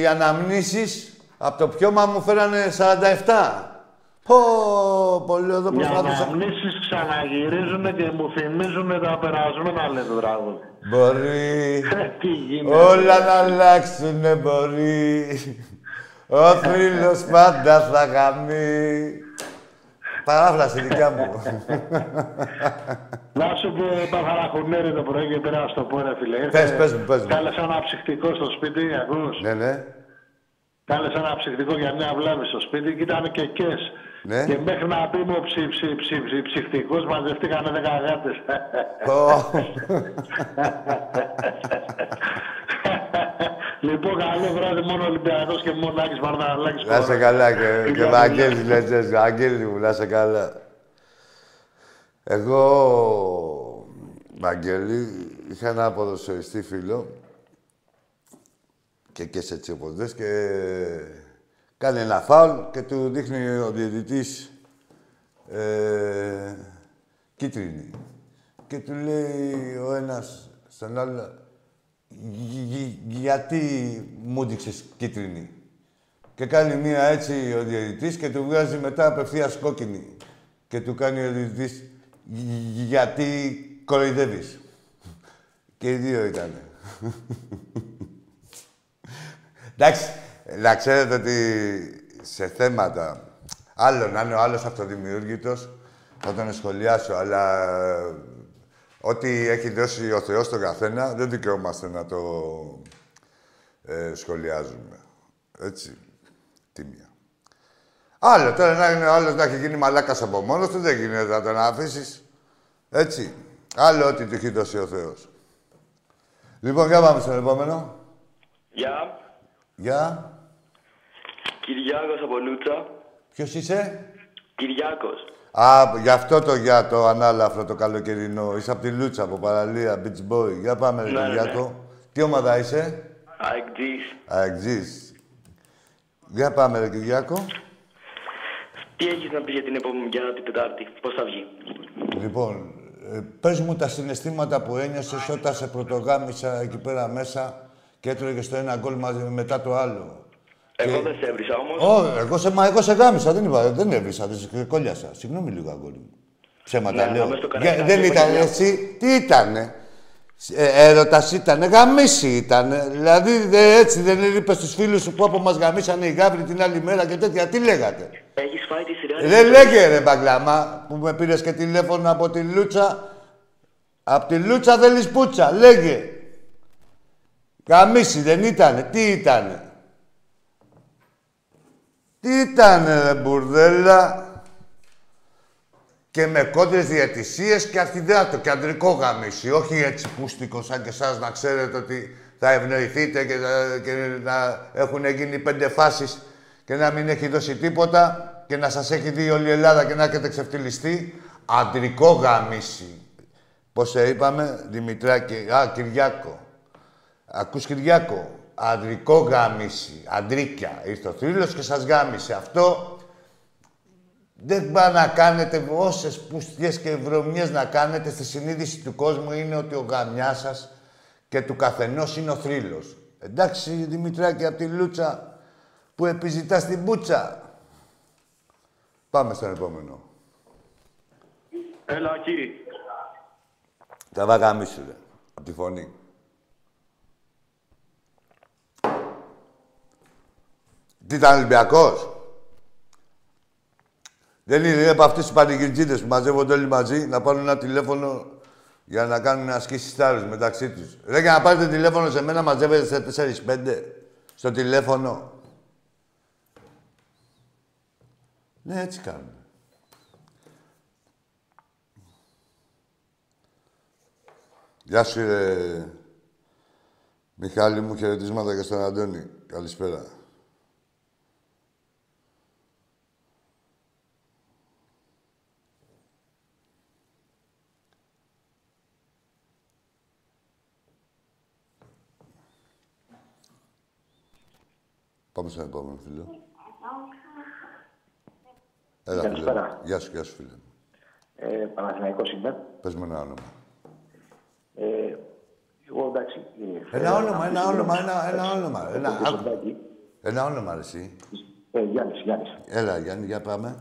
οι αναμνήσεις από το πιώμα μου φέρανε 47. Πω, πολύ εδώ Οι προσπάθησα. αναμνήσεις ξαναγυρίζουν και μου θυμίζουν τα περασμένα, λέει το τραγούδι. Μπορεί Ε, Τι γίνεται. όλα να αλλάξουνε, μπορεί. Ο θρύλος πάντα θα γαμεί. Παράφραση δικιά μου. Να σου πω, είπα χαραχουνέρι το πρωί και πήρα να σου το πω, ρε φίλε. Ήρθε- Πες, πες μου, πες μου. Κάλεσα ένα ψυχτικό στο σπίτι, ακούς; ναι, ναι. Κάλεσα ένα ψυχτικό για μια βλάβη στο σπίτι και ήταν και κες. Ναι. Και μέχρι να πει μου ψι, ψι, ψι, ψι, ψυχτικός μαζευτήκανε δέκα γάτες. Πω. λοιπόν, καλό βράδυ μόνο Ολυμπιακός και μόνο Άκης Βαρδαλάκης. Να σε καλά και, και Βαγγέλης Λετζές. Βαγγέλη μου, να σε καλά. Εγώ, Βαγγέλη, είχα ένα ποδοσφαιριστή φίλο και και σε τσεποδές και κάνει ένα φάουλ και του δείχνει ο διαιτητής ε, κίτρινη. Και του λέει ο ένας στον άλλο, «Γι- γι- γιατί μου δείξες κίτρινη; Και κάνει μία έτσι ο διαιτητής και του βγάζει μετά απευθείας κόκκινη. Και του κάνει ο διαιτητής «Γι- γιατί κοροϊδεύεις; Και οι δύο ήταν. [laughs] Εντάξει, να ξέρετε ότι σε θέματα άλλο να είναι ο άλλος αυτοδημιούργητος, θα τον σχολιάσω, αλλά ε, ό,τι έχει δώσει ο Θεός στον καθένα, δεν δικαιούμαστε να το ε, σχολιάζουμε. Έτσι. Τίμια. Άλλο τώρα να είναι ο άλλος να έχει γίνει μαλάκας από μόνος του, δεν γίνεται να τον αφήσεις. Έτσι. Άλλο ό,τι του έχει δώσει ο Θεός. Λοιπόν, για πάμε στον επόμενο. Γεια, Γεια. Κυριάκος από Λούτσα. Ποιος είσαι; Κυριάκος. Α, γι' αυτό το για το ανάλαφρο το καλοκαιρινό. Είσαι από τη Λούτσα, από παραλία, beach boy. Για πάμε, ρε Ναι, ναι, Κυριάκο. Τι ομάδα είσαι; Αεκτζής. Αεξής. Για πάμε, ρε Κυριάκο. Τι έχεις να πεις για την επόμενη για την Τετάρτη, πώς θα βγει; Λοιπόν, ε, πες μου τα συναισθήματα που ένιωσες όταν σε πρωτογάμισα εκεί πέρα μέσα και έτρωγες το ένα γκολ μαζί μετά το άλλο. Εγώ δεν σε έβρισα όμως. Ω, εγώ σε, μα, εγώ σε γάμισα, δεν είπα, δεν έβρισα, δεν σε κόλλιασα. Συγγνώμη λίγο, αγόρι μου. Ψέματα Ναι, λέω. αλλά μες στο Για- κανάλι δεν τα ήταν είπα εσύ, τι ήτανε; Ε, έρωτας ήτανε, γαμίση ήτανε. Δηλαδή δε, έτσι δεν είπε στους φίλους σου που από μας γαμίσανε οι γάβροι την άλλη μέρα και τέτοια. Τι λέγατε; Έχεις φάει τη σειρά. Δεν λέγε ρε μπαγκλαμά που με πήρες και τηλέφωνο από τη Λούτσα. Απ' τη Λούτσα θέλεις πούτσα. Λέγε. Καμίσι δεν ήτανε. Τι ήτανε; Τι ήτανε ρε μπουρδέλα. Και με κόντρες διαιτησίες και αρχιδάτο και αντρικό γαμίσι. Όχι έτσι πούστικο σαν και εσάς να ξέρετε ότι θα ευνοηθείτε και, θα- και να έχουν γίνει πέντε φάσεις και να μην έχει δώσει τίποτα και να σας έχει δει όλη η Ελλάδα και να έχετε ξεφτυλιστεί. Αντρικό γαμίσι. Πώς σε είπαμε, Δημητράκη, α, Κυριάκο. Ακούς Κυριάκο, αντρικό γάμιση, αντρίκια. Ήρθε ο θρύλος και σας γάμισε. Αυτό δεν πάει να κάνετε όσες πουστιές και βρωμιές να κάνετε στη συνείδηση του κόσμου είναι ότι ο γαμιάς σας και του καθενός είναι ο θρύλος. Εντάξει, Δημητράκη, από τη Λούτσα που επιζητά την Μπούτσα. Πάμε στον επόμενο. Έλα, εκεί. Τα βαγαμίσου, ρε. Από τη φωνή. Τι ήταν Ολυμπιακός; Δεν είναι, είναι από αυτούς τους πανηγυρτζίδες που μαζεύονται όλοι μαζί να πάρουν ένα τηλέφωνο για να κάνουν ασκήσεις στάρους μεταξύ τους. Ρε, για να πάρετε τηλέφωνο σε μένα μαζεύετε σε 4-5 στο τηλέφωνο. Ναι, έτσι κάνουν. Γεια σου, ρε. Μιχάλη μου, χαιρετίσματα και στον Αντώνη. Καλησπέρα. Πάμε στον επόμενο φίλο. Έλα, φίλε. Καλησπέρα. Γεια σου, γεια σου, φίλε. Ε, Παναθηναϊκός είμαι. Πες μου ένα όνομα. Ε, εγώ εντάξει. ε, Ένα θέλω όνομα, να ένα αφήσω όνομα, το- ένα, ένα όνομα. το Ένα, άκου. Κωνσταντάκη. ένα όνομα, ρε, εσύ. Ε, Γιάννης, Γιάννης. Έλα, Γιάννη, για πάμε.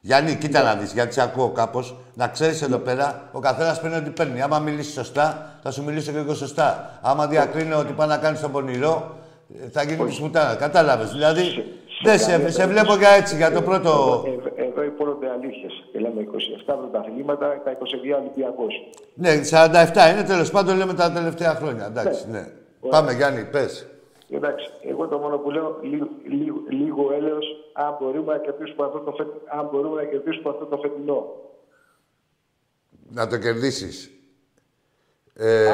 Γιάννη, κοίτα να δεις, γιατί σε ακούω κάπως. Να ξέρεις εδώ πέρα, ο καθένας παίρνει ό,τι παίρνει. Άμα μιλήσεις σωστά, θα σου μιλήσω και εγώ σωστά. Άμα διακρίνω ότι πάει να κάνεις τον πονηρό, ε, θα γίνει τη σπουτάνα. Κατάλαβες. Δηλαδή, δεν σε, καμία σε βλέπω για έτσι, για το πρώτο. Εδώ, εδώ υπόνονται αλήθειες. Μιλάμε 27 πρωταθλήματα, τα 22 Ολυμπιακό. Ναι, 47 είναι τέλος πάντων λέμε τα τελευταία χρόνια. Εντάξει, ναι. Πάμε, Γιάννη, πες. Εντάξει, εγώ το μόνο που λέω, λίγο, λίγο, λίγο έλεος, αν μπορούμε να κερδίσουμε αυτό το, φε... αν μπορούμε να κερδίσουμε αυτό το φετινό. Να το κερδίσεις. Ε,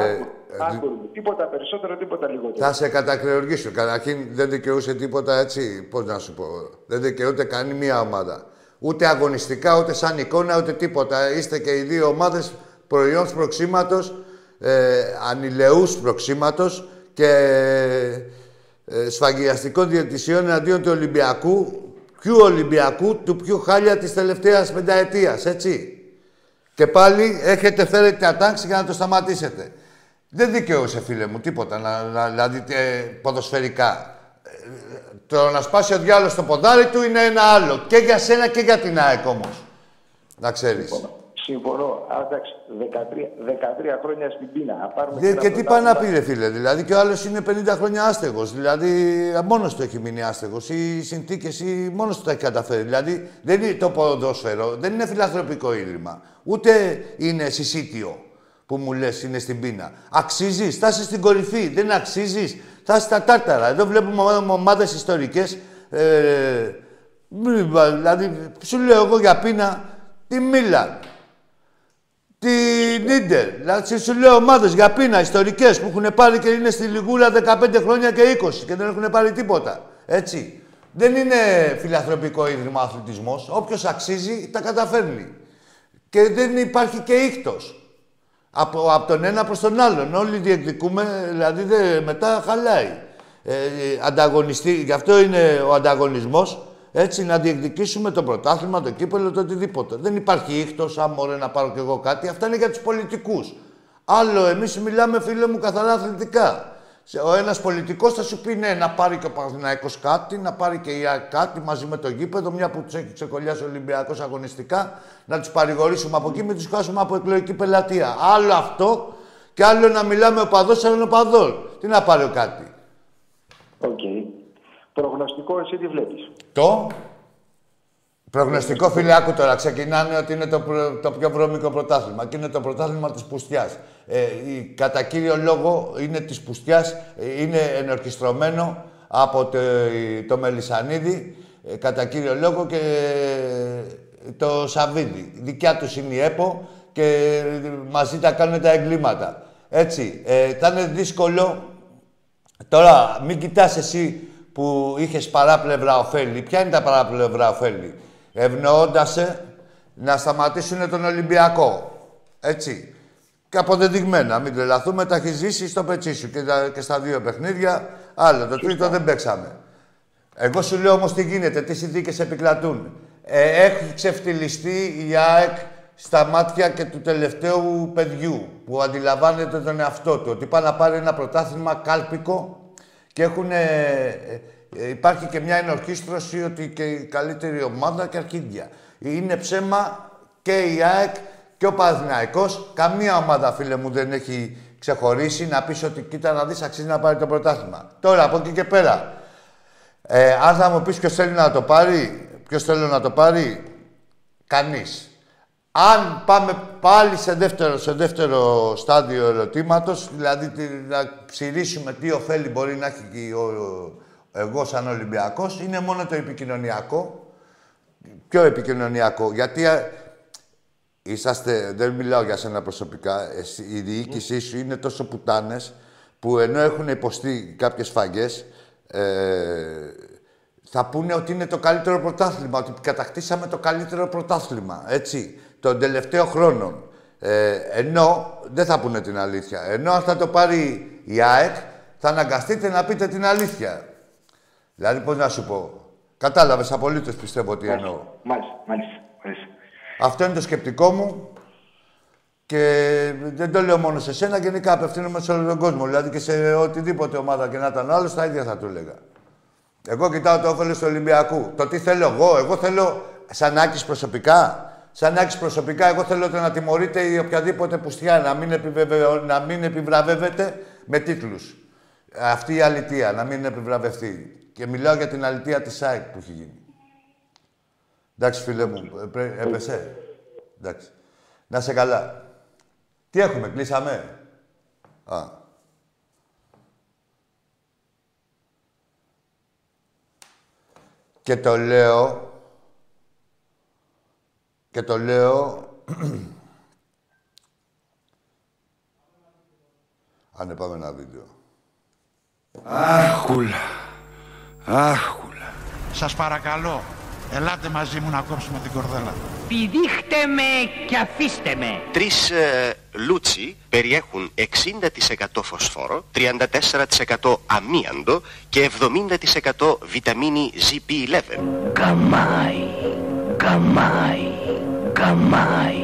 αν μπορούμε. Τίποτα περισσότερο, τίποτα λιγότερο. Θα σε κατακρεουργήσω. Καταρχήν δεν δικαιούσε τίποτα έτσι. Πώς να σου πω. Δεν δικαιούται καν μία ομάδα. Ούτε αγωνιστικά, ούτε σαν εικόνα, ούτε τίποτα. Είστε και οι δύο ομάδες προϊόν σπροξήματος, ε, ανηλεούς σπροξήματος και ε, σφαγιαστικών διαιτησιών εναντίον του Ολυμπιακού. Ποιου Ολυμπιακού, του πιο χάλια της τελευταίας πενταετίας, έτσι. Και πάλι έχετε φέρει τα τάξη για να το σταματήσετε. Δεν δικαιούσε, φίλε μου, τίποτα, να, να, δηλαδή ε, ποδοσφαιρικά. Ε, το να σπάσει ο διάλογος στο ποδάρι του είναι ένα άλλο. Και για σένα και για την ΑΕΚ όμως. Να ξέρεις. Συμφωνώ. Α, εντάξει, 13, 13 χρόνια στην πείνα. Να πάρουμε Και, ένα και τι πάει να πει, πρωτάθλημα. ρε φίλε. Δηλαδή και ο άλλος είναι 50 χρόνια άστεγος. Δηλαδή μόνος του έχει μείνει άστεγος. Οι συνθήκες ή μόνος του τα έχει καταφέρει. Δηλαδή δεν είναι το ποδόσφαιρο, δεν είναι φιλανθρωπικό ίδρυμα. Ούτε είναι συσίτιο που μου λες είναι στην πείνα. Αξίζεις, θα είσαι στην κορυφή. Δεν αξίζεις, θα είσαι στα τάρταρα. Εδώ βλέπουμε ομάδες ιστορικές. Ε, μη- δηλαδή, σου λέω εγώ για πείνα τη Μίλαν, την Ίντερ. Δηλαδή, σου λέω ομάδες για πείνα ιστορικές που έχουν πάρει και είναι στη Λιγούλα 15 χρόνια και 20 και δεν έχουν πάρει τίποτα. Έτσι. Δεν είναι φιλανθρωπικό ίδρυμα αθλητισμός. Όποιος αξίζει τα καταφέρνει. Και δεν υπάρχει και ήχτος. Από, από τον ένα προς τον άλλον. Όλοι διεκδικούμε, δηλαδή δε, μετά χαλάει. Ε, ανταγωνιστή, γι' αυτό είναι ο ανταγωνισμός. Έτσι, να διεκδικήσουμε το πρωτάθλημα, το κύπελο, το οτιδήποτε. Δεν υπάρχει ήχτος, αν μπορεί να πάρω κι εγώ κάτι. Αυτά είναι για τους πολιτικούς. Άλλο, εμείς μιλάμε, φίλε μου, καθαρά αθλητικά. Σε- Ο ένας πολιτικός θα σου πει ναι, να πάρει και ο Παναθηναϊκός κάτι, να πάρει και η ΑΕΚ κάτι μαζί με το γήπεδο, μια που τους έχει ξεκολλιάσει ο Ολυμπιακός αγωνιστικά, να τους παρηγορήσουμε από εκεί, μην τους χάσουμε από εκλογική πελατεία. Άλλο αυτό και άλλο να μιλάμε οπαδός σαν οπαδός. Τι να πάρει ο κάτι; Οκ. Προγνωστικό, εσύ τι βλέπεις; Το; Προγνωστικό φίλε, άκου τώρα. Ξεκινάνε ότι είναι το, προ- το πιο βρώμικο πρωτάθλημα και είναι το πρωτάθλημα της πουστιάς. Ε, η, κατά κύριο λόγο είναι της πουστιάς, ε, είναι ενορχιστρωμένο από το, το Μελισανίδη, ε, κατά κύριο λόγο και ε, το Σαββίδι. Δικιά τους είναι η ΕΠΟ και ε, μαζί τα κάνουν τα εγκλήματα. Έτσι, ε, θα είναι δύσκολο Τώρα, μην κοιτάς εσύ που είχες παράπλευρα ωφέλη. Ποια είναι τα παράπλευρα ωφέλη; Ευνοώντας σε να σταματήσουν τον Ολυμπιακό. Έτσι. Και αποδεδειγμένα, μην τρελαθούμε, τα έχεις ζήσει στο πετσί σου και, τα- και στα δύο παιχνίδια. Άλλο, το τρίτο δεν παίξαμε. Εγώ σου λέω όμως τι γίνεται, τι συνθήκες επικρατούν. Ε, έχει ξεφτυλιστεί η ΑΕΚ στα μάτια και του τελευταίου παιδιού που αντιλαμβάνεται τον εαυτό του. Ότι πάει να πάρει ένα πρωτάθλημα κάλπικο και έχουν, ε, ε, υπάρχει και μια ενορχίστρωση ότι και η καλύτερη ομάδα και αρχίδια. Είναι ψέμα και η ΑΕΚ και ο Παναθηναϊκός. Καμία ομάδα, φίλε μου, δεν έχει ξεχωρίσει να πεις ότι κοίτα να δεις αξίζει να πάρει το πρωτάθλημα. Τώρα, από εκεί και πέρα, ε, αν θα μου πεις ποιος θέλει να το πάρει, ποιος θέλει να το πάρει, κανείς. Αν πάμε πάλι σε δεύτερο, σε δεύτερο στάδιο ερωτήματος, δηλαδή τι- να ψηρίσουμε τι ωφέλη μπορεί να έχει και ο, εγώ σαν Ολυμπιακός, είναι μόνο το επικοινωνιακό. Πιο επικοινωνιακό, γιατί ε, είσαστε, δεν μιλάω για σένα προσωπικά, εσύ, η διοίκησή σου είναι τόσο πουτάνες που ενώ έχουν υποστεί κάποιες φαγές, ε, θα πούνε ότι είναι το καλύτερο πρωτάθλημα, ότι κατακτήσαμε το καλύτερο πρωτάθλημα, έτσι, των τελευταίων χρόνων. Ε, ενώ δεν θα πούνε την αλήθεια. Ενώ αν θα το πάρει η ΑΕΚ, θα αναγκαστείτε να πείτε την αλήθεια. Δηλαδή, πώς να σου πω. Κατάλαβες απολύτως πιστεύω τι εννοώ. Μάλιστα, μάλιστα. μάλιστα. Αυτό είναι το σκεπτικό μου και δεν το λέω μόνο σε σένα, γενικά απευθύνομαι σε όλο τον κόσμο. Δηλαδή και σε οτιδήποτε ομάδα και να ήταν ο άλλος, τα ίδια θα του έλεγα. Εγώ κοιτάω το όφελος του Ολυμπιακού. Το τι θέλω εγώ, εγώ θέλω σαν Άκης προσωπικά. Σαν Άκης προσωπικά, εγώ θέλω να τιμωρείτε η οποιαδήποτε πουστιά, να μην, επιβεβαι... να μην επιβραβεύεται με τίτλους. Αυτή η αλητεία, να μην επιβραβευτεί. Και μιλάω για την αλητεία της ΑΕΚ που έχει γίνει. Εντάξει, φίλε μου, ε, πρέ- έπεσε. Εντάξει. Να σε καλά. Τι έχουμε, κλείσαμε; Α. Και το λέω... Και το λέω... [clears throat] Αν πάμε ένα βίντεο. Άχουλα. Άχουλα. Σας παρακαλώ, ελάτε μαζί μου να κόψουμε την κορδέλα. Πηδήχτε με και αφήστε με. Τρεις ε, λούτσι περιέχουν 60% φωσφόρο, 34% αμίαντο και 70% βιταμίνη ZB11. Καμάι, καμάι, καμάι.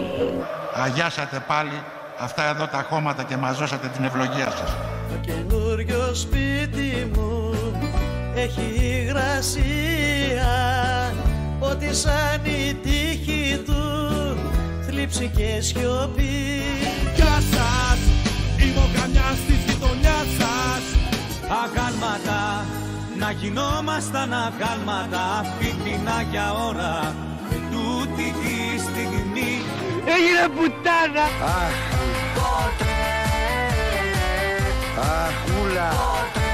Αγιάσατε πάλι αυτά εδώ τα χώματα και μαζώσατε την ευλογία σας. Το καινούριο σπίτι μου έχει υγρασία Ότι σαν η τύχη του θλίψη και σιωπή. Γεια σας, είμαι ο καμιάς της γειτονιάς σας. Αγάλματα, να γινόμασταν αγάλματα Φίτινα για ώρα, με τούτη τη στιγμή. Έγινε πουτάνα. Αχ, αχούλα. Αχ,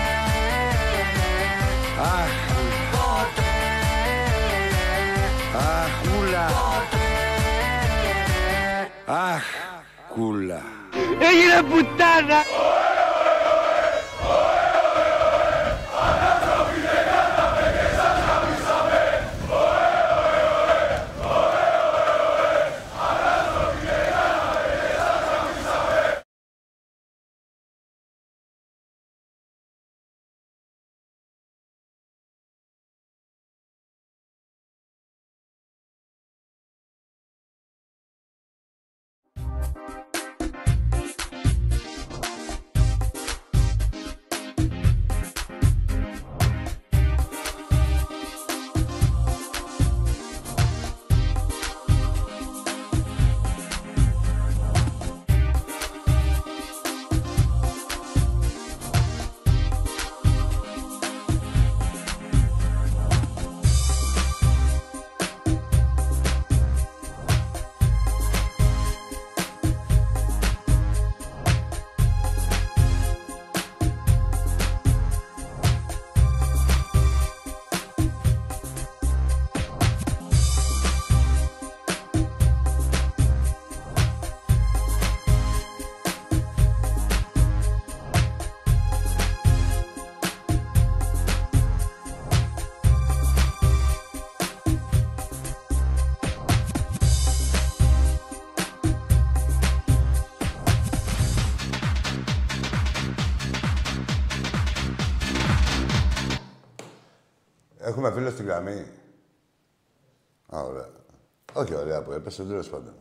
αχούλα. Αχ, κούλα. Έγινε πουτάνα. Φίλο στην γραμμή. Α, ωραία. Όχι ωραία που έπεσε, τέλος πάντων.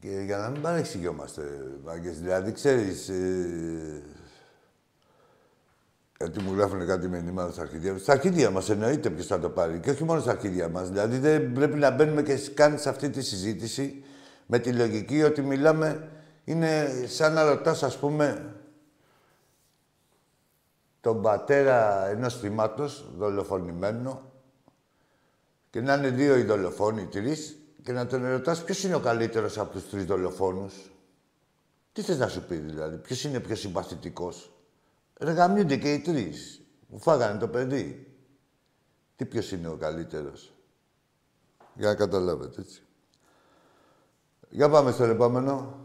Και για να μην παρεξηγιόμαστε, μάγκες, δηλαδή, ξέρεις... Ε, γιατί μου γράφουν κάτι μηνύματα στα αρχίδια. Στα αρχίδια μας εννοείται ποιος θα το πάρει. Και όχι μόνο στα αρχίδια μας. Δηλαδή δεν πρέπει να μπαίνουμε και καν σε αυτή τη συζήτηση με τη λογική ότι μιλάμε... Είναι σαν να ρωτάς, ας πούμε, τον πατέρα ενός θυμάτος, δολοφονημένο, και να είναι δύο οι δολοφόνοι, τρεις, και να τον ερωτάς ποιος είναι ο καλύτερος από τους τρεις δολοφόνους; Τι θες να σου πει δηλαδή, ποιος είναι πιο συμπαθητικός; Ρε γαμιούνται και οι τρεις. Μου φάγανε το παιδί. Τι ποιος είναι ο καλύτερος; Για να καταλάβετε, έτσι. Για πάμε στο επόμενο.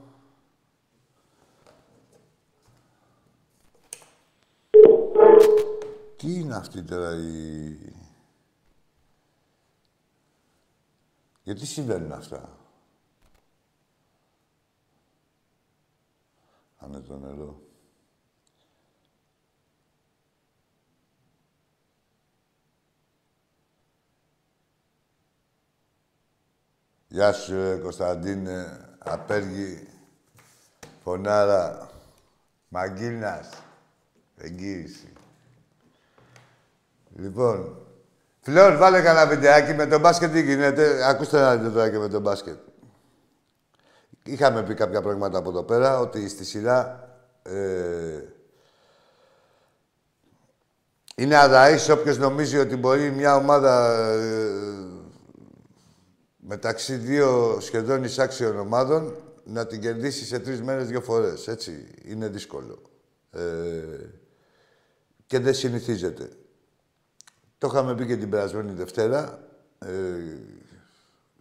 Τι είναι αυτή τώρα η... Γιατί συμβαίνουν αυτά; Άνε το νερό. Γεια σου, ε, Κωνσταντίνε, Απέργη, Φωνάρα, Μαγκίνας, εγγύηση. Λοιπόν, Φλόρ, βάλε κανένα βιντεάκι με τον μπάσκετ τι γίνεται; Ακούστε να δείτε τώρα και με τον μπάσκετ. Είχαμε πει κάποια πράγματα από εδώ πέρα, ότι στη σειρά ε, είναι αδαής όποιος νομίζει ότι μπορεί μια ομάδα ε, μεταξύ δύο σχεδόν εισάξιων ομάδων να την κερδίσει σε τρεις μέρες δύο φορές. Έτσι, είναι δύσκολο. Ε, και δεν συνηθίζεται. Το είχαμε πει και την περασμένη Δευτέρα ε,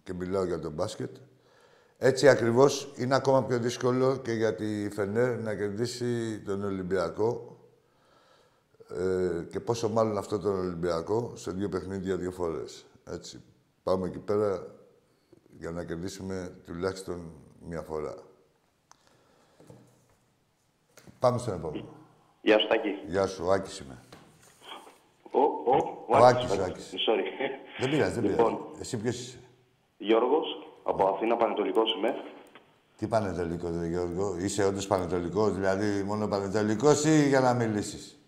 και μιλάω για τον μπάσκετ. Έτσι ακριβώς είναι ακόμα πιο δύσκολο και για τη Φενέρ να κερδίσει τον Ολυμπιακό ε, και πόσο μάλλον αυτό τον Ολυμπιακό σε δύο παιχνίδια δύο φορές. Έτσι. Πάμε εκεί πέρα για να κερδίσουμε τουλάχιστον μια φορά. Πάμε στον επόμενο. Γεια σου, Τάκη. Γεια σου, ο Άκης είμαι. Ο, ο, Ο Άκης, ο Άκης. Sorry. Δεν πειράζει, δεν Λοιπόν. πειράζει. Εσύ ποιος είσαι; Γιώργος, από Αθήνα, Πανετολικός είμαι. Τι πανετολικό, ρε Γιώργο; Είσαι όντως πανετολικός, δηλαδή μόνο πανετολικός ή για να μιλήσεις;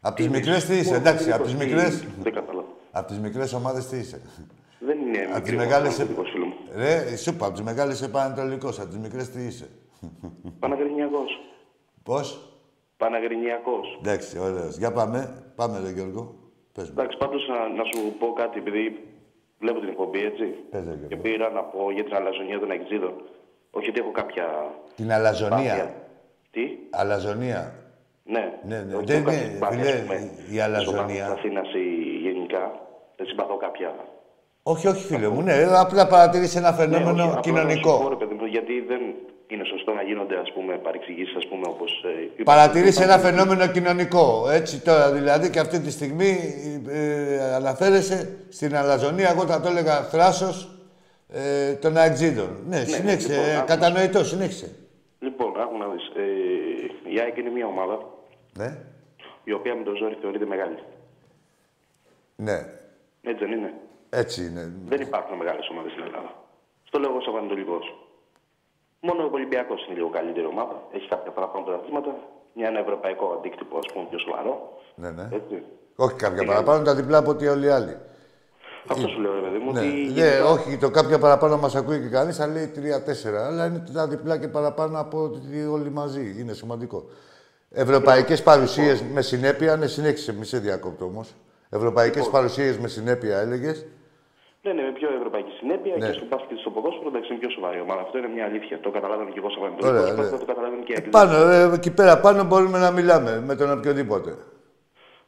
Από τις Τι μικρές είσαι, τι είσαι, μόνο εντάξει, από τις πανετολικός, μικρές. τι- Δεν κατάλαβα. Από τις μικρές ομάδες τι είσαι; Δεν είναι Από τις μικρή μεγάλες. ομάδα, πανετολικός, φίλο μου. Ρε, σου είπα, από τις μεγάλες είσαι πανετολικός, από τις μικρές τι είσαι; Παναγρινιακός. Πώς; Παναγρινιακός. Εντάξει, ωραίος. Για πάμε. Πάμε, ρε Γιώργο. Πες μου. Εντάξει, πάντως να, να σου πω κάτι, επειδή βλέπω την εκπομπή, έτσι. Πες, ρε, Γιώργο. Και πήρα να πω για την αλαζονία των εξίδων. Όχι ότι έχω κάποια... Την αλαζονία. συμπάθεια. Τι; Αλαζονία. Ναι. Ναι, ναι. Όχι Δεν έχω κάποια είναι, συμπάθεια, φίλε, ας πούμε, η στους ομάδες αλαζονία. της Αθήνας ή γενικά. Δεν συμπαθώ κάποια... Όχι, όχι, φίλε μου. Ναι, απλά παρατηρήσει ένα φαινόμενο Ναι, όχι, απλά κοινωνικό. να σου πω, ρε παιδί μου, γιατί δεν είναι σωστό να γίνονται ας πούμε, παρεξηγήσεις, ας πούμε, όπως... Ε, είπα. Παρατηρήσει ένα φαινόμενο κοινωνικό. Έτσι τώρα δηλαδή και αυτή τη στιγμή ε, αναφέρεσαι στην αλαζονία. Εγώ θα το έλεγα θράσος ε, των αεξίδων. Ναι, συνέχισε. λοιπόν, ε, άκου. κατανοητό, συνέχισε. Λοιπόν, άκου να δεις. Ε, η ΑΕΚ είναι μια ομάδα Ναι. η οποία με το ζόρι θεωρείται μεγάλη. Ναι. Έτσι δεν είναι; Έτσι είναι. Δεν υπάρχουν μεγάλες ομάδες στην Ελλάδα. Στο λέω εγώ σαν Πανετολικός. Μόνο ο Ολυμπιακός είναι λίγο καλύτερη ομάδα. Έχει κάποια παραπάνω πρωταθλήματα. Μια ένα ευρωπαϊκό αντίκτυπο, ας πούμε, πιο σοβαρό. Ναι, ναι. Έτσι. Όχι κάποια παραπάνω, τα διπλά από ό,τι όλοι οι άλλοι. Αυτό σου λέω, ρε παιδί μου. Ναι, ότι ναι, γενικά- όχι, το κάποια παραπάνω μας ακούει και κανείς, θα λέει τρία-τέσσερα. Αλλά είναι τα διπλά και παραπάνω από ότι όλοι μαζί. Είναι σημαντικό. Ευρωπαϊκές παρουσίες με συνέπεια, ναι, συνέχισε, μη σε διακόπτω όμως. Ευρωπαϊκές Λοιπόν. παρουσίες με συνέπεια, έλεγες. Ναι, ναι, με πιο ευρωπαϊκή συνέπεια Ναι. και στο μπάσκετ στο ποδόσφαιρο εντάξει είναι πιο σοβαρή ομάδα. Αυτό είναι μια αλήθεια. Το καταλάβαινε και εγώ σαν Ωραία, Πανετολικός. ναι. Πρέπει να το καταλαβαίνουν και οι Αγγλοί. Πάνω, ε, εκεί πέρα πάνω μπορούμε να μιλάμε με τον οποιοδήποτε.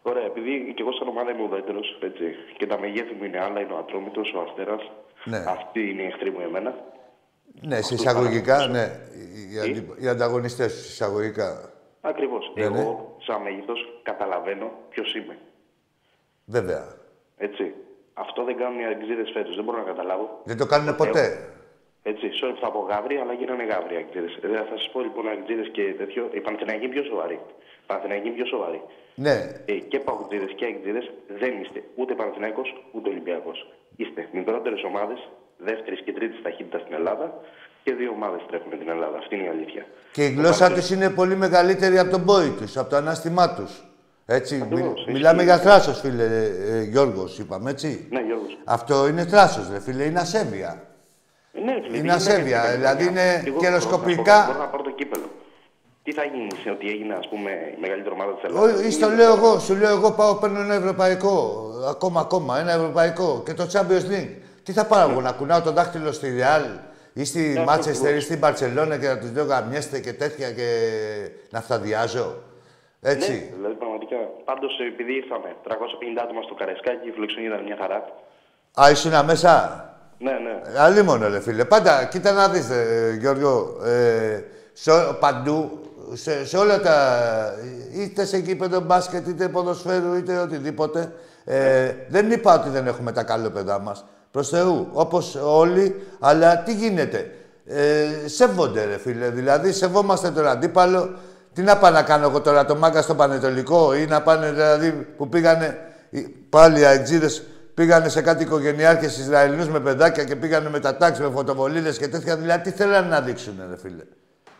Ωραία, επειδή και εγώ σαν ομάδα είμαι ουδέτερος, έτσι, και τα μεγέθη μου είναι άλλα, είναι ο Ατρόμητος, ο Αστέρας. Ναι. Αυτοί είναι οι εχθροί μου εμένα. Ναι, σε Αυτό εισαγωγικά, παρακολουθώ. ναι. Οι, οι, αντι- οι ανταγωνιστές σου, εισαγωγικά. Ακριβώς. Ναι, εγώ, ναι. σαν μέγεθος, καταλαβαίνω ποιος είμαι. Βέβαια. Έτσι. Αυτό δεν κάνουν οι αγγλίδες φέτος. Δεν μπορώ να καταλάβω. Δεν το κάνουν ποτέ. Έτσι, sorry που θα πω γάβρι, αλλά γίνανε γάβρι αγγλίδες. θα σας πω λοιπόν αγγλίδες και τέτοιο. Οι Παναθηναϊκοί είναι πιο σοβαροί. Οι Παναθηναϊκοί είναι πιο σοβαροί. Ναι. Ε, και παγκοτζίδε και αγγλίδες δεν είστε ούτε Παναθηναϊκός ούτε Ολυμπιακός. Είστε μικρότερες ομάδες, δεύτερης και τρίτης ταχύτητα στην Ελλάδα και δύο ομάδες τρέχουν την Ελλάδα. Αυτή είναι η αλήθεια. Και η γλώσσα τους είναι πολύ μεγαλύτερη από τον πόη τους, από το ανάστημά τους. Έτσι, Ακριβώς, μιλ- ισχύει. μιλάμε για θράσος, φίλε ε, ε, Γιώργος, είπαμε, έτσι. Ναι, Γιώργος. Αυτό είναι θράσος, ρε φίλε, είναι ασέβεια. Ε, ναι, φίλε, Είναι τι ασέβεια, γίνεται, δηλαδή παιδιά. είναι Εγώ καιροσκοπικά- Μπορώ να, πάρω, μπορώ να πάρω το κύπελο. Τι θα γίνει σε ότι έγινε, ας πούμε, η μεγαλύτερη ομάδα της Ελλάδας; Όχι, στο λέω εγώ, σου λέω εγώ πάω παίρνω ένα ευρωπαϊκό, ακόμα ακόμα, ένα ευρωπαϊκό και το Champions League. Τι θα πάω εγώ, να κουνάω το δάχτυλο στη Real ή στη Ναι, Manchester αυτό ή στην Barcelona και να τους λέω γαμιέστε και τέτοια και να φταδιάζω. Έτσι. Ναι, δηλαδή πραγματικά. Πάντως, επειδή ήρθαμε 350 άτομα στο Καρεσκάκι, η φιλοξενία ήταν μια χαρά. Α, ήσουν μέσα; Ναι, ναι. Αλίμονο, ρε φίλε. Πάντα, κοίτα να δεις, ε, Γιώργο, ε, σε, ό- παντού, σε, σε όλα τα... είτε σε κήπεδο μπάσκετ, είτε ποδοσφαίρου, είτε οτιδήποτε. Ε, δεν είπα ότι δεν έχουμε τα καλόπεδά μας. Προς Θεού, όπως όλοι, αλλά τι γίνεται. Ε, σέβονται, ρε φίλε. Δηλαδή, σεβόμαστε τον αντίπαλο. Τι να πάω να κάνω εγώ τώρα, το μάγκα στο Πανετολικό ή να πάνε, δηλαδή, που πήγανε οι- πάλι οι αεξίδες πήγανε σε κάτι οικογενειάρχες Ισραηλινούς με παιδάκια και πήγανε με τα τάξη, με φωτοβολίδες και τέτοια. Δηλαδή, τι θέλανε να δείξουν, ρε φίλε;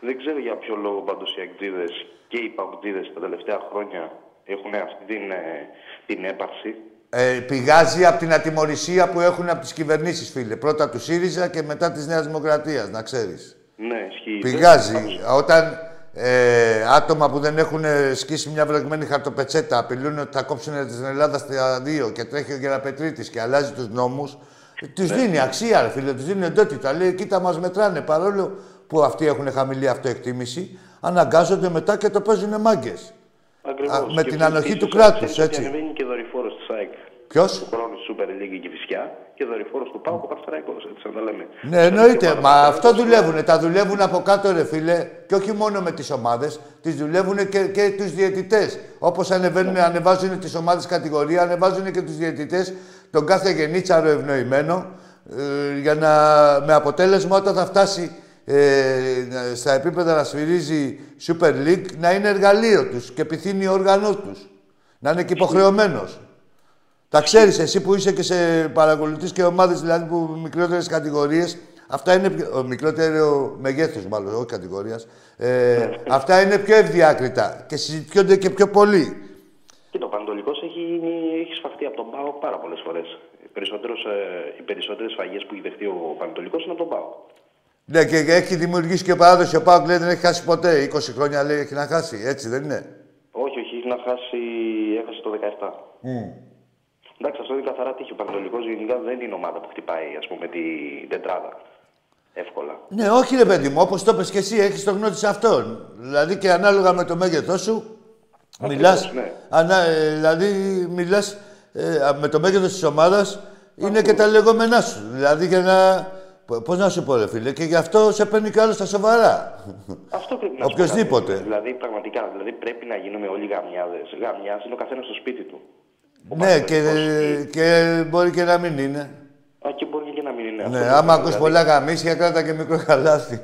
Δεν ξέρω για ποιο λόγο πάντως οι Αγγλίδε και οι Παγκοτζίδε τα τελευταία χρόνια Έχουν αυτή την, ε, την έπαρση. Ε, πηγάζει από την ατιμορρησία που έχουν από τις κυβερνήσεις, φίλε. Πρώτα του ΣΥΡΙΖΑ και μετά της Νέας Δημοκρατίας, να ξέρεις. Ναι, ισχύει. Πηγάζει. Όταν ε, άτομα που δεν έχουν σκίσει μια βλεγμένη χαρτοπετσέτα απειλούν ότι θα κόψουν την Ελλάδα στα δύο και τρέχει ο Γεραπετρίτης και αλλάζει τους νόμους, τους δίνει αξία, ρε φίλε, τους δίνει εντότητα. Λέει, κοίτα, μας μετράνε, παρόλο που αυτοί έχουν χαμηλή αυτοεκτίμηση, αναγκάζονται μετά και το παίζουν μάγκες. Ακριβώς. Α, με Και την ανοχή ίσως του να κράτους, ξέρεις ότι έτσι. ανεβαίνει και δορυφόρο τη ΑΕΚ. Ποιος; Του χρόνου στη Super League και Φυσιά και δορυφόρος του ΠΑΟΚ ο Παναθηναϊκός, έτσι να τα λέμε. Ναι, εννοείται. Μα αυτό δουλεύουν. Τα δουλεύουν από κάτω, ρε φίλε. Και όχι μόνο με τις ομάδες. Τις δουλεύουν και, και τους διαιτητές. Όπως ανεβαίνουν, ανεβάζουν τις ομάδες κατηγορία, ανεβάζουν και τους διαιτητές. Τον κάθε γενίτσαρο ευνοημένο. Ε, για να, με αποτέλεσμα όταν θα φτάσει ε, να- στα επίπεδα να σφυρίζει Super League να είναι εργαλείο τους και επιθύνει όργανό τους. Να είναι και υποχρεωμένος. Τα ξέρεις εσύ που είσαι και σε παρακολουθείς και ομάδες δηλαδή που μικρότερες κατηγορίες. Αυτά είναι πιο, ο μικρότερο μεγέθους μάλλον, όχι κατηγορίας. Ε, αυτά είναι πιο ευδιάκριτα και συζητιόνται και πιο πολύ. Και το Πανατολικός έχει, γίνει- έχει σφαχτεί από τον ΠΑΟΚ πάρα πολλές φορές. Οι περισσότερες σφαγές που έχει δεχτεί ο Πανατολικός είναι από τον ΠΑΟΚ. Ναι, και έχει δημιουργήσει και παράδοση. Ο Πάουκ λέει δεν έχει χάσει ποτέ. 20 χρόνια λέει έχει να χάσει. Έτσι δεν είναι; Όχι, όχι, έχει να χάσει, έχασε το 17. Μμ. Εντάξει, αυτό είναι καθαρά τύχη. Ο Πανατολικό γενικά δεν είναι ομάδα που χτυπάει ας πούμε, την τετράδα. Εύκολα. Ναι, όχι ρε παιδί μου, όπως το πες και εσύ, έχεις το γνώτη σε αυτόν. Δηλαδή και ανάλογα με το μέγεθός σου, μιλάς. ναι. δηλαδή, μιλάς με το μέγεθος της ομάδας, είναι και τα λεγόμενά σου. Δηλαδή για να. Πώς να σου πω, ρε φίλε, και γι' αυτό σε παίρνει κι άλλος στα σοβαρά. Αυτό πρέπει να σου Οποιοςδήποτε. πω κάτι. Δηλαδή, πραγματικά, δηλαδή πρέπει να γίνουμε όλοι γαμιάδες. Γαμιάς είναι ο καθένας στο σπίτι του. Ναι, και, και μπορεί και να μην είναι. Α, και μπορεί και να μην είναι Ναι, αυτό. άμα ακούς πολλά γαμίσια, κράτα και μικρό καλάθι.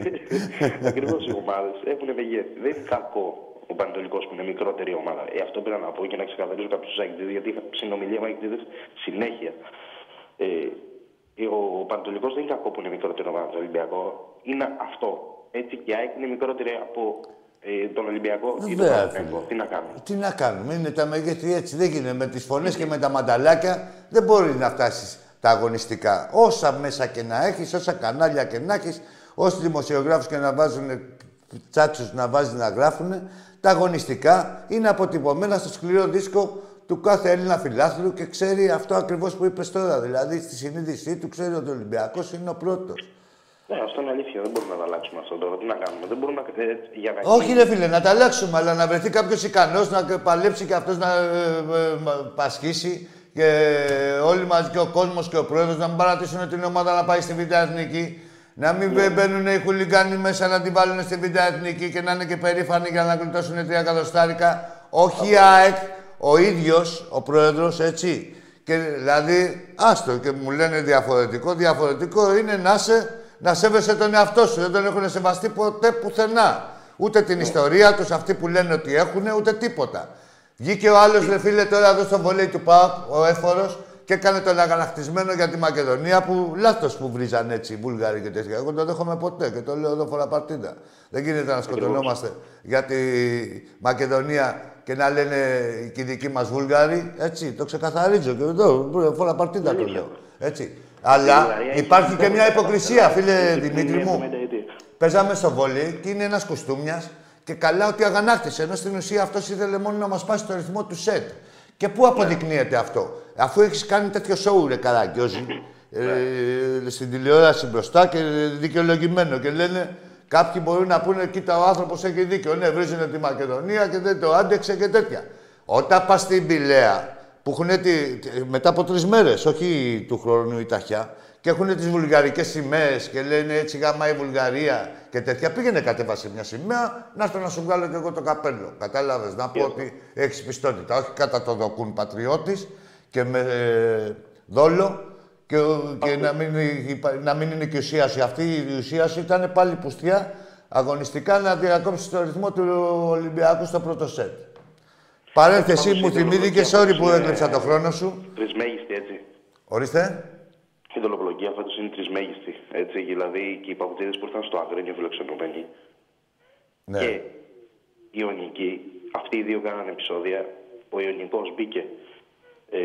[laughs] Ακριβώς οι ομάδες έχουν μεγέθη. Δεν είναι κακό ο Πανετολικός που είναι μικρότερη ομάδα. Ε, αυτό πρέπει να πω και να ξεκαθαρίσω κάποιους αγκητήδε, γιατί είχα συνομιλία με αγκητήδε συνέχεια. Ε, ο Πανετολικός δεν είναι κακό που είναι μικρότερη ομάδα από τον Ολυμπιακό. Είναι αυτό. Έτσι και η ΑΕΚ είναι μικρότερη από ε, τον Ολυμπιακό ή τον Βέβαια, Παναθηναϊκό. Τι να κάνουμε; Τι να κάνουμε, είναι τα μεγέθη έτσι. Δεν γίνεται με τις φωνές και με τα μανταλάκια. Δεν μπορεί να φτάσεις τα αγωνιστικά. Όσα μέσα και να έχεις, όσα κανάλια και να έχεις, όσοι δημοσιογράφους και να βάζουν τσάτσους να βάζεις να γράφουν, τα αγωνιστικά είναι αποτυπωμένα στο σκληρό δίσκο του κάθε Έλληνα φιλάθλου και ξέρει αυτό ακριβώς που είπες τώρα. Δηλαδή στη συνείδησή του ξέρει ότι ο Ολυμπιακός είναι ο πρώτος. Ναι, αυτό είναι αλήθεια. Δεν μπορούμε να το αλλάξουμε αυτό τώρα. Τι να κάνουμε. Δεν μπορούμε να. ε, για να Όχι, ρε φίλε, να τα αλλάξουμε, αλλά να βρεθεί κάποιος ικανός να παλέψει και αυτός να ε, ε, μα- πασχίσει και όλοι μαζί και ο κόσμος και ο πρόεδρος να μην παρατήσουν την ομάδα να πάει στη Β' Εθνική. Να μην μπαι- μπαίνουν οι χουλιγκάνοι μέσα να την βάλουν στη Β' Εθνική και να είναι και περήφανοι για να γλιτώσουν τρία εκατοστάρικα. Όχι η ΑΕΚ, ο ίδιος ο πρόεδρος, έτσι. Και δηλαδή, άστο και μου λένε διαφορετικό. Διαφορετικό είναι να, σε, να σέβεσαι τον εαυτό σου. Δεν τον έχουν σεβαστεί ποτέ πουθενά. Ούτε την ιστορία τους, αυτοί που λένε ότι έχουν, ούτε τίποτα. Βγήκε ο άλλος, ρε φίλε, τώρα εδώ στο βολέι του ΠΑΟΚ, ο έφορος, και έκανε τον αγανακτισμένο για τη Μακεδονία που λάθος που βρίζαν έτσι οι Βούλγαροι και τέτοια. Εγώ δεν το δέχομαι ποτέ και το λέω εδώ φορά παρτίδα. Δεν γίνεται να σκοτωνόμαστε για τη Μακεδονία και να λένε και οι δικοί μας Βούλγαροι. Έτσι, το ξεκαθαρίζω και εδώ φορά παρτίδα το λέω. Έτσι. Αλλά υπάρχει και μια υποκρισία, φίλε Δημήτρη μου. Παίζαμε στο βόλι και είναι ένας κουστούμια και καλά ότι αγανάκτησε. Ενώ στην ουσία αυτός ήθελε μόνο να μας πάει στο ρυθμό του σετ. Και πού αποδεικνύεται αυτό, αφού έχεις κάνει τέτοιο σοου, ρε Καραγκιόζη, ε, στην τηλεόραση μπροστά και δικαιολογημένο. Και λένε κάποιοι μπορούν να πούνε: Κοίτα, ο άνθρωπος έχει δίκιο. Ναι, βρίζουν τη Μακεδονία και δεν το άντεξε και τέτοια. Όταν πας στην Πηλαία, που έχουν τη, τη- μετά από τρεις μέρες, όχι του χρόνου η ταχιά, και έχουν τις βουλγαρικές σημαίες και λένε έτσι γάμα η Βουλγαρία και τέτοια. Πήγαινε κατέβασε μια σημαία, να έρθω να σου βγάλω και εγώ το καπέλο. Κατάλαβες, να πω ότι έχεις πιστότητα. Όχι κατά το δοκούν πατριώτης και με ε, δόλο και, ο- και να, μην, υπα- να μην είναι και ουσίαση. Αυτή η ουσίαση ήταν πάλι πουστιά αγωνιστικά να διακόψεις το ρυθμό του Ολυμπιακού στο πρώτο σετ. Παρένθεση, μου θυμήθηκε, sorry που έκλεψα το χρόνο σου. Τρισμέγιστη, έτσι. Ορίστε. Η δολοπλοκία φέτος είναι τρισμέγιστη. Έτσι, δηλαδή και οι παπουτσίδε που ήρθαν στο Αγρίνιο φιλοξενούμενοι Ναι. και οι Ιωνικοί αυτοί οι δύο κάνανε επεισόδια. Ο Ιωνικός μπήκε, ε,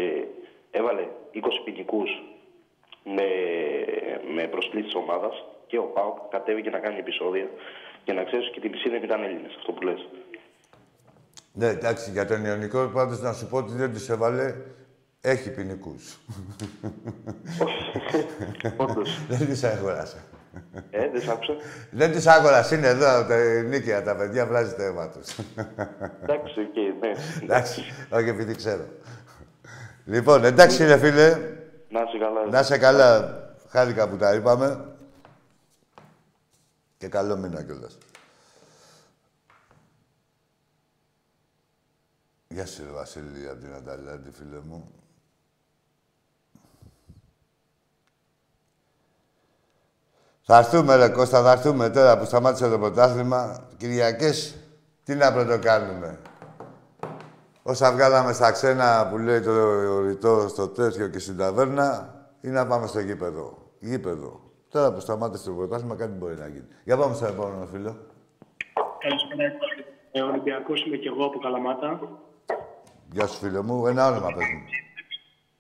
έβαλε 20 ποινικούς με, με προσκλήσεις της ομάδας και ο ΠΑΟΚ κατέβηκε να κάνει επεισόδια και να ξέρεις και την πισίνα ήταν Έλληνες, αυτό που λες. Ναι, εντάξει, για τον Ιωνικό πάντως να σου πω ότι δεν τους έβαλε. Έχει ποινικούς. Όντως. [laughs] δεν τους αγοράσα. Ε, δεν σ' άκουσα. δεν τους αγοράσα. Είναι εδώ τα νίκαια τα παιδιά, βράζει το αίμα τους. Εντάξει, οκ, ναι. εντάξει, όχι επειδή ξέρω. λοιπόν, εντάξει ρε φίλε. Να είσαι καλά. Να είσαι καλά. Χάρηκα που τα είπαμε. Και καλό μήνα κιόλας. Γεια σου, ρε Βασίλη, από την Ανταλάντη, φίλε μου. Θα έρθουμε, ρε Κώστα, θα έρθουμε τώρα που σταμάτησε το πρωτάθλημα. Κυριακές, τι να πρωτοκάνουμε. Όσα βγάλαμε στα ξένα που λέει το ρητό στο τέτοιο και στην ταβέρνα, ή να πάμε στο γήπεδο. Γήπεδο. Τώρα που σταμάτησε το πρωτάθλημα, κάτι μπορεί να γίνει. Για πάμε στο επόμενο φίλο. Καλησπέρα. Ε, Ολυμπιακός είμαι και εγώ από Καλαμάτα. Γεια σου, φίλε μου. Ένα όνομα πες μου.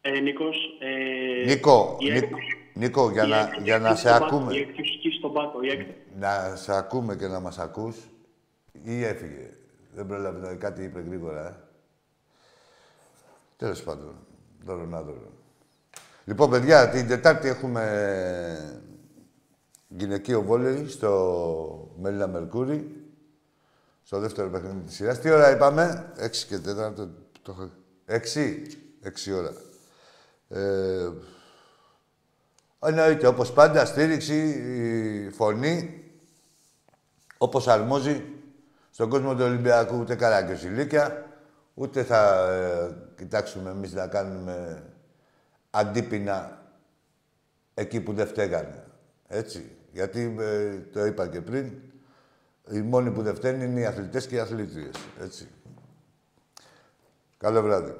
Ε, Νίκος. Ε, Νίκο, η Νί- έκ- Νίκο, για η να, έκ- για να έκπτωση σε στον πάτο, ακούμε. Η έκπτωση στον πάτο, η έκπτωση. Να σε ακούμε και να μας ακούς. Ή έφυγε. Δεν πρόλαβε να κάτι είπε γρήγορα, ε. Τέλος πάντων. Δώρο να δώρο. Λοιπόν, παιδιά, την Τετάρτη έχουμε γυναικείο βόλεϊ στο Μέλινα Μερκούρι. Στο δεύτερο παιχνίδι της σειράς. Τι ώρα είπαμε, 6 και 4. Το, έχω- 6, 6 ώρα. Ε, εννοείται, όπως πάντα, στήριξη, η φωνή, όπως αρμόζει στον κόσμο του Ολυμπιακού. Ούτε καράγκιος ηλίκια, ούτε θα ε, κοιτάξουμε εμείς να κάνουμε αντίπεινα εκεί που δεν φταίγανε. Έτσι. Γιατί, ε, το είπα και πριν, οι μόνοι που δεν φταίνουν είναι οι αθλητές και οι αθλήτριες. Έτσι. Καλό βράδυ.